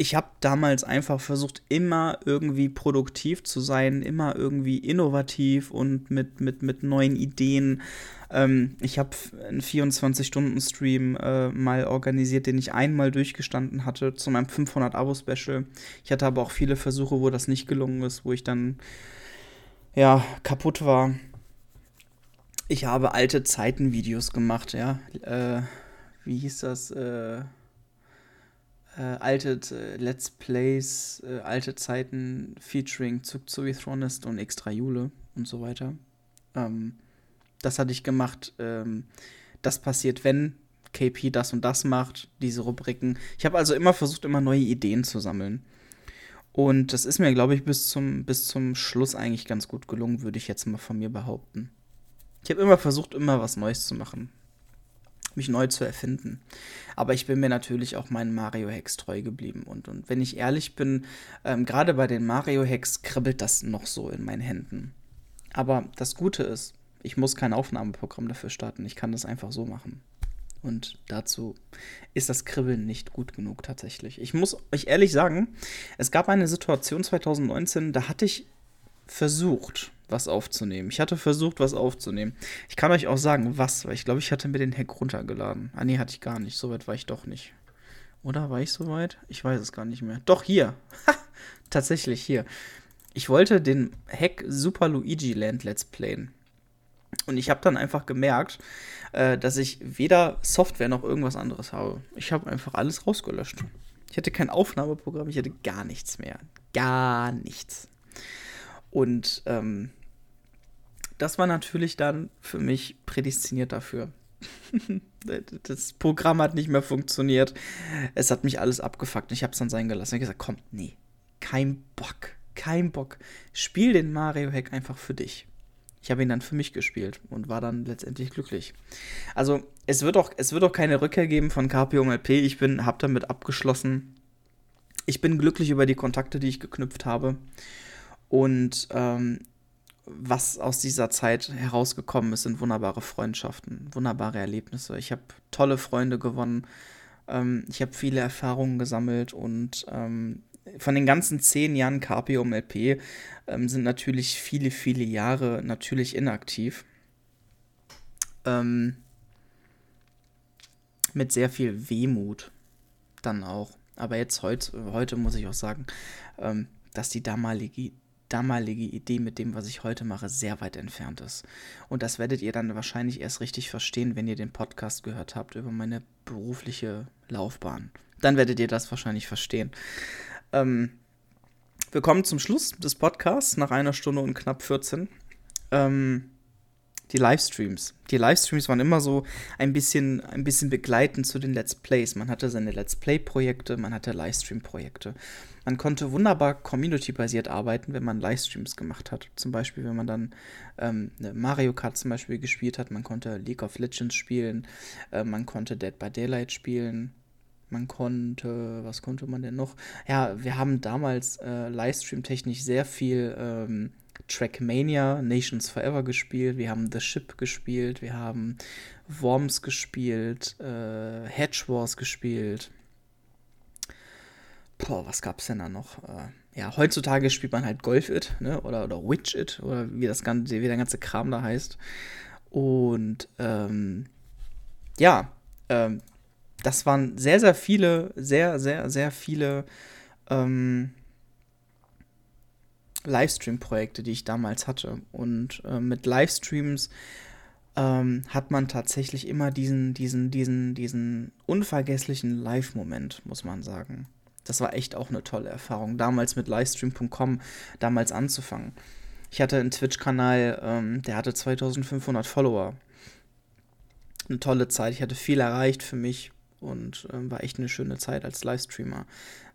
ich habe damals einfach versucht, immer irgendwie produktiv zu sein, immer irgendwie innovativ und mit, mit, mit neuen Ideen. Ähm, ich habe einen 24-Stunden-Stream äh, mal organisiert, den ich einmal durchgestanden hatte zu meinem 500-Abo-Special. Ich hatte aber auch viele Versuche, wo das nicht gelungen ist, wo ich dann ja kaputt war. Ich habe alte Zeiten-Videos gemacht, ja. Äh, wie hieß das? Äh, äh, alte äh, Let's Plays, äh, alte Zeiten featuring Zugzui Thronist und Extra Jule und so weiter. Ähm, das hatte ich gemacht. Ähm, das passiert, wenn KP das und das macht, diese Rubriken. Ich habe also immer versucht, immer neue Ideen zu sammeln. Und das ist mir, glaube ich, bis zum, bis zum Schluss eigentlich ganz gut gelungen, würde ich jetzt mal von mir behaupten. Ich habe immer versucht, immer was Neues zu machen mich neu zu erfinden. Aber ich bin mir natürlich auch meinen Mario-Hacks treu geblieben. Und, und wenn ich ehrlich bin, ähm, gerade bei den Mario-Hacks kribbelt das noch so in meinen Händen. Aber das Gute ist, ich muss kein Aufnahmeprogramm dafür starten. Ich kann das einfach so machen. Und dazu ist das Kribbeln nicht gut genug tatsächlich. Ich muss euch ehrlich sagen, es gab eine Situation 2019, da hatte ich versucht, was aufzunehmen. Ich hatte versucht, was aufzunehmen. Ich kann euch auch sagen, was, weil ich glaube, ich hatte mir den Hack runtergeladen. Ah, nee, hatte ich gar nicht. Soweit war ich doch nicht. Oder war ich soweit? Ich weiß es gar nicht mehr. Doch, hier. Tatsächlich hier. Ich wollte den Hack Super Luigi Land Let's Playen. Und ich habe dann einfach gemerkt, äh, dass ich weder Software noch irgendwas anderes habe. Ich habe einfach alles rausgelöscht. Ich hatte kein Aufnahmeprogramm, ich hatte gar nichts mehr. Gar nichts. Und ähm, das war natürlich dann für mich prädestiniert dafür. das Programm hat nicht mehr funktioniert. Es hat mich alles abgefuckt. Ich habe es dann sein gelassen. Ich habe gesagt, komm, nee, kein Bock, kein Bock. Spiel den Mario Hack einfach für dich. Ich habe ihn dann für mich gespielt und war dann letztendlich glücklich. Also es wird auch, es wird auch keine Rückkehr geben von KPOMLP. Ich bin, habe damit abgeschlossen. Ich bin glücklich über die Kontakte, die ich geknüpft habe. Und ähm, was aus dieser Zeit herausgekommen ist, sind wunderbare Freundschaften, wunderbare Erlebnisse. Ich habe tolle Freunde gewonnen. Ähm, ich habe viele Erfahrungen gesammelt und ähm, von den ganzen zehn Jahren KPOM LP ähm, sind natürlich viele, viele Jahre natürlich inaktiv. Ähm, mit sehr viel Wehmut dann auch. Aber jetzt heute, heute muss ich auch sagen, ähm, dass die damalige damalige Idee mit dem, was ich heute mache, sehr weit entfernt ist. Und das werdet ihr dann wahrscheinlich erst richtig verstehen, wenn ihr den Podcast gehört habt über meine berufliche Laufbahn. Dann werdet ihr das wahrscheinlich verstehen. Ähm, wir kommen zum Schluss des Podcasts nach einer Stunde und knapp 14. Ähm, die Livestreams. Die Livestreams waren immer so ein bisschen, ein bisschen begleitend zu den Let's Plays. Man hatte seine Let's Play-Projekte, man hatte Livestream-Projekte. Man konnte wunderbar community-basiert arbeiten, wenn man Livestreams gemacht hat. Zum Beispiel, wenn man dann ähm, Mario Kart zum Beispiel gespielt hat, man konnte League of Legends spielen, äh, man konnte Dead by Daylight spielen, man konnte, was konnte man denn noch? Ja, wir haben damals äh, Livestream-technisch sehr viel ähm, Trackmania, Nations Forever gespielt, wir haben The Ship gespielt, wir haben Worms gespielt, äh, Hedge Wars gespielt. Boah, was gab's denn da noch? Äh, ja, heutzutage spielt man halt Golf It, ne? Oder, oder Witch It, oder wie das ganze, wie der ganze Kram da heißt. Und ähm, ja, ähm, das waren sehr, sehr viele, sehr, sehr, sehr viele ähm, Livestream-Projekte, die ich damals hatte. Und äh, mit Livestreams ähm, hat man tatsächlich immer diesen, diesen, diesen, diesen unvergesslichen Live-Moment, muss man sagen. Das war echt auch eine tolle Erfahrung, damals mit livestream.com damals anzufangen. Ich hatte einen Twitch-Kanal, ähm, der hatte 2500 Follower. Eine tolle Zeit, ich hatte viel erreicht für mich und äh, war echt eine schöne Zeit als Livestreamer.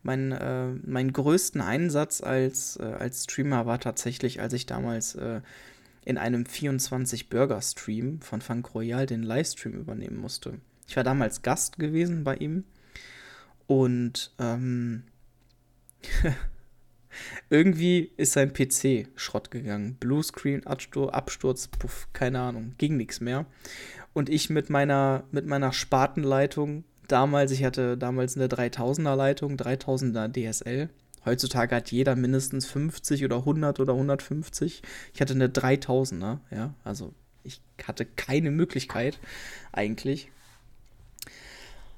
Mein, äh, mein größten Einsatz als, äh, als Streamer war tatsächlich, als ich damals äh, in einem 24-Burger-Stream von Funk Royal den Livestream übernehmen musste. Ich war damals Gast gewesen bei ihm und ähm, irgendwie ist sein PC Schrott gegangen. Bluescreen, Absturz, puff, keine Ahnung, ging nichts mehr. Und ich mit meiner, mit meiner Spatenleitung damals, ich hatte damals eine 3000er Leitung, 3000er DSL. Heutzutage hat jeder mindestens 50 oder 100 oder 150. Ich hatte eine 3000er, ja, also ich hatte keine Möglichkeit eigentlich.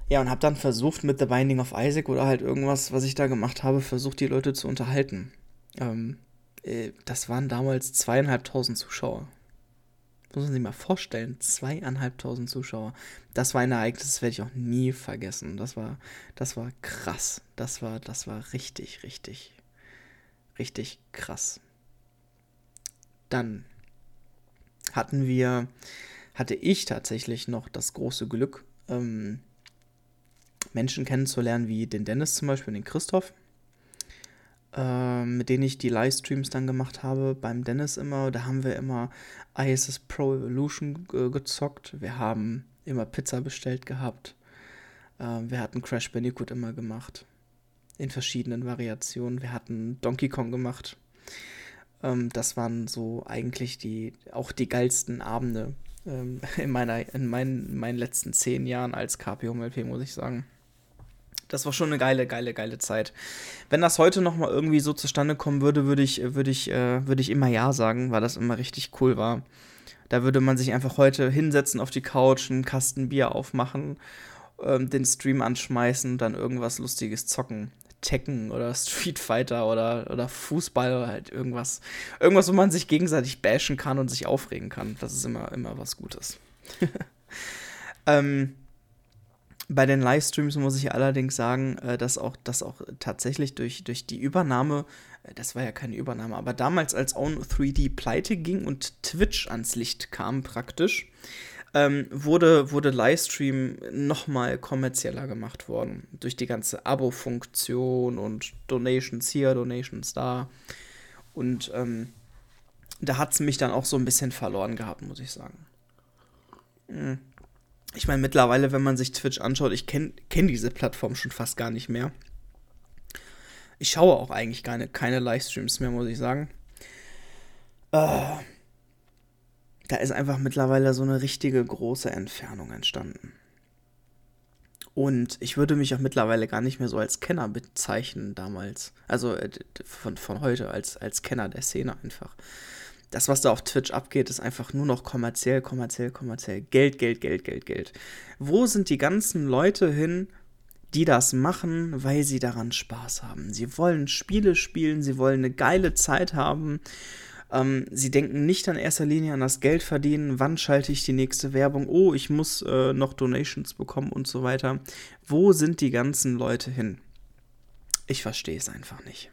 Ja, und habe dann versucht mit The Binding of Isaac oder halt irgendwas, was ich da gemacht habe, versucht die Leute zu unterhalten. Ähm, äh, das waren damals zweieinhalbtausend Zuschauer muss man sich mal vorstellen, zweieinhalbtausend Zuschauer. Das war ein Ereignis, das werde ich auch nie vergessen. Das war, das war krass. Das war, das war richtig, richtig, richtig krass. Dann hatten wir, hatte ich tatsächlich noch das große Glück, ähm, Menschen kennenzulernen wie den Dennis zum Beispiel und den Christoph äh, mit denen ich die Livestreams dann gemacht habe, beim Dennis immer, da haben wir immer ISS Pro Evolution äh, gezockt. Wir haben immer Pizza bestellt gehabt. Äh, wir hatten Crash Bandicoot immer gemacht. In verschiedenen Variationen. Wir hatten Donkey Kong gemacht. Ähm, das waren so eigentlich die, auch die geilsten Abende ähm, in, meiner, in meinen, meinen letzten zehn Jahren als KPO-MLP, muss ich sagen das war schon eine geile, geile, geile Zeit. Wenn das heute nochmal irgendwie so zustande kommen würde, würde ich, würde ich, äh, würde ich immer Ja sagen, weil das immer richtig cool war. Da würde man sich einfach heute hinsetzen auf die Couch, einen Kasten Bier aufmachen, ähm, den Stream anschmeißen und dann irgendwas Lustiges zocken. Tekken oder Street Fighter oder, oder Fußball oder halt irgendwas. Irgendwas, wo man sich gegenseitig bashen kann und sich aufregen kann. Das ist immer, immer was Gutes. ähm, bei den Livestreams muss ich allerdings sagen, äh, dass auch, dass auch tatsächlich durch, durch die Übernahme, äh, das war ja keine Übernahme, aber damals als Own 3D pleite ging und Twitch ans Licht kam praktisch, ähm, wurde, wurde Livestream nochmal kommerzieller gemacht worden. Durch die ganze Abo-Funktion und Donations hier, Donations da. Und ähm, da hat es mich dann auch so ein bisschen verloren gehabt, muss ich sagen. Mhm ich meine, mittlerweile, wenn man sich Twitch anschaut, ich kenne kenn diese Plattform schon fast gar nicht mehr. Ich schaue auch eigentlich keine, keine Livestreams mehr, muss ich sagen. Äh, da ist einfach mittlerweile so eine richtige große Entfernung entstanden. Und ich würde mich auch mittlerweile gar nicht mehr so als Kenner bezeichnen damals. Also äh, von, von heute als, als Kenner der Szene einfach das, was da auf Twitch abgeht, ist einfach nur noch kommerziell, kommerziell, kommerziell. Geld, Geld, Geld, Geld, Geld. Wo sind die ganzen Leute hin, die das machen, weil sie daran Spaß haben? Sie wollen Spiele spielen, sie wollen eine geile Zeit haben. Ähm, sie denken nicht in erster Linie an das Geld verdienen, wann schalte ich die nächste Werbung, oh, ich muss äh, noch Donations bekommen und so weiter. Wo sind die ganzen Leute hin? Ich verstehe es einfach nicht.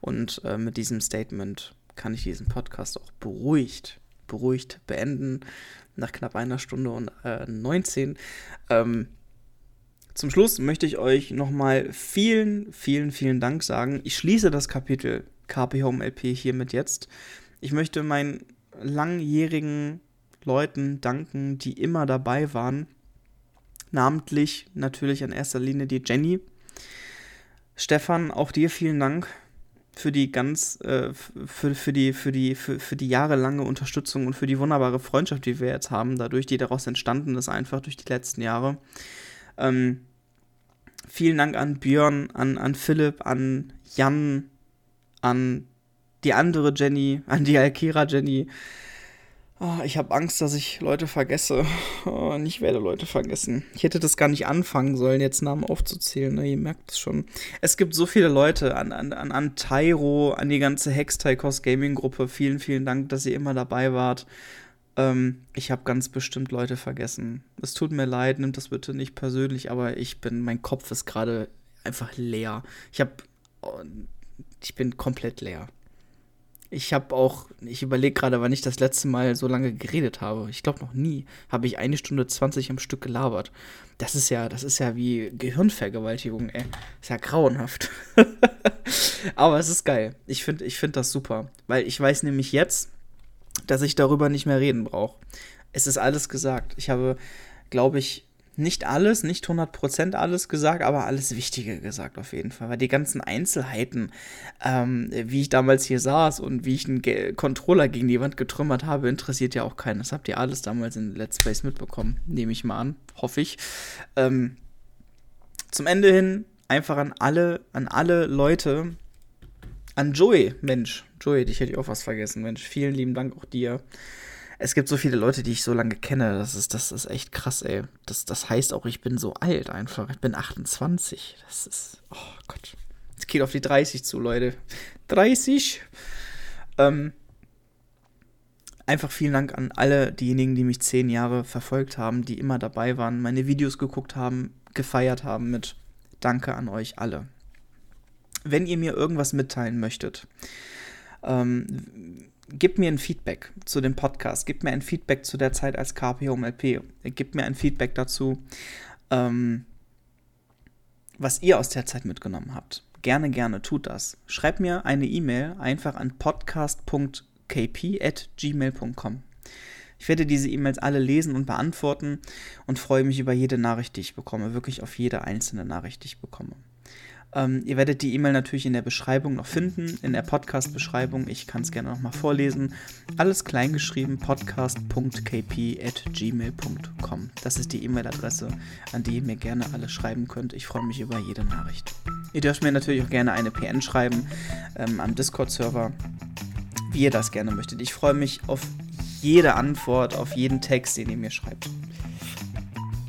Und äh, mit diesem Statement kann ich diesen Podcast auch beruhigt beruhigt beenden. Nach knapp einer Stunde und äh, 19. Ähm, zum Schluss möchte ich euch nochmal vielen, vielen, vielen Dank sagen. Ich schließe das Kapitel KP Home LP hiermit jetzt. Ich möchte meinen langjährigen Leuten danken, die immer dabei waren. Namentlich natürlich in erster Linie die Jenny. Stefan, auch dir vielen Dank für die ganz, äh, für, für, die, für, die, für, für die jahrelange Unterstützung und für die wunderbare Freundschaft, die wir jetzt haben, dadurch, die daraus entstanden ist, einfach durch die letzten Jahre. Ähm, vielen Dank an Björn, an, an Philipp, an Jan, an die andere Jenny, an die Alkira Jenny, Oh, ich habe Angst, dass ich Leute vergesse. Oh, ich werde Leute vergessen. Ich hätte das gar nicht anfangen sollen, jetzt Namen aufzuzählen. Ne? Ihr merkt es schon. Es gibt so viele Leute an, an, an, an Tyro, an die ganze Hex-Tycos Gaming-Gruppe. Vielen, vielen Dank, dass ihr immer dabei wart. Ähm, ich habe ganz bestimmt Leute vergessen. Es tut mir leid, nimmt das bitte nicht persönlich, aber ich bin, mein Kopf ist gerade einfach leer. Ich habe, oh, ich bin komplett leer. Ich habe auch, ich überlege gerade, wann ich das letzte Mal so lange geredet habe. Ich glaube noch nie habe ich eine Stunde 20 am Stück gelabert. Das ist ja, das ist ja wie Gehirnvergewaltigung, ey. Ist ja grauenhaft. Aber es ist geil. Ich finde ich find das super. Weil ich weiß nämlich jetzt, dass ich darüber nicht mehr reden brauche. Es ist alles gesagt. Ich habe, glaube ich, nicht alles, nicht 100% alles gesagt, aber alles Wichtige gesagt auf jeden Fall. Weil die ganzen Einzelheiten, ähm, wie ich damals hier saß und wie ich einen Ge Controller gegen die Wand getrümmert habe, interessiert ja auch keinen. Das habt ihr alles damals in Let's Plays mitbekommen, nehme ich mal an, hoffe ich. Ähm, zum Ende hin einfach an alle, an alle Leute, an Joey, Mensch, Joey, dich hätte ich auch was vergessen, Mensch, vielen lieben Dank auch dir es gibt so viele Leute, die ich so lange kenne. Das ist, das ist echt krass, ey. Das, das heißt auch, ich bin so alt einfach. Ich bin 28. Das ist, oh Gott. Es geht auf die 30 zu, Leute. 30. Ähm, einfach vielen Dank an alle diejenigen, die mich zehn Jahre verfolgt haben, die immer dabei waren, meine Videos geguckt haben, gefeiert haben mit Danke an euch alle. Wenn ihr mir irgendwas mitteilen möchtet, ähm, gib mir ein Feedback zu dem Podcast, gib mir ein Feedback zu der Zeit als KP Home LP, gib mir ein Feedback dazu, ähm, was ihr aus der Zeit mitgenommen habt. Gerne, gerne, tut das. Schreibt mir eine E-Mail einfach an podcast.kp.gmail.com. Ich werde diese E-Mails alle lesen und beantworten und freue mich über jede Nachricht, die ich bekomme. Wirklich auf jede einzelne Nachricht, die ich bekomme. Ähm, ihr werdet die E-Mail natürlich in der Beschreibung noch finden, in der Podcast-Beschreibung. Ich kann es gerne nochmal vorlesen. Alles kleingeschrieben, podcast.kp.gmail.com. Das ist die E-Mail-Adresse, an die ihr mir gerne alle schreiben könnt. Ich freue mich über jede Nachricht. Ihr dürft mir natürlich auch gerne eine PN schreiben ähm, am Discord-Server, wie ihr das gerne möchtet. Ich freue mich auf jede Antwort, auf jeden Text, den ihr mir schreibt.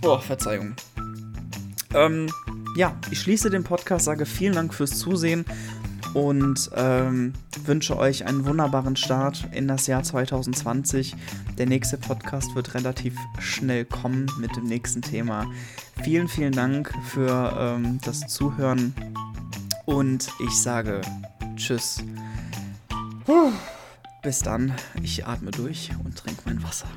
Boah, Verzeihung. Ähm, ja, ich schließe den Podcast, sage vielen Dank fürs Zusehen und ähm, wünsche euch einen wunderbaren Start in das Jahr 2020. Der nächste Podcast wird relativ schnell kommen mit dem nächsten Thema. Vielen, vielen Dank für ähm, das Zuhören und ich sage Tschüss. Puh. Bis dann, ich atme durch und trinke mein Wasser.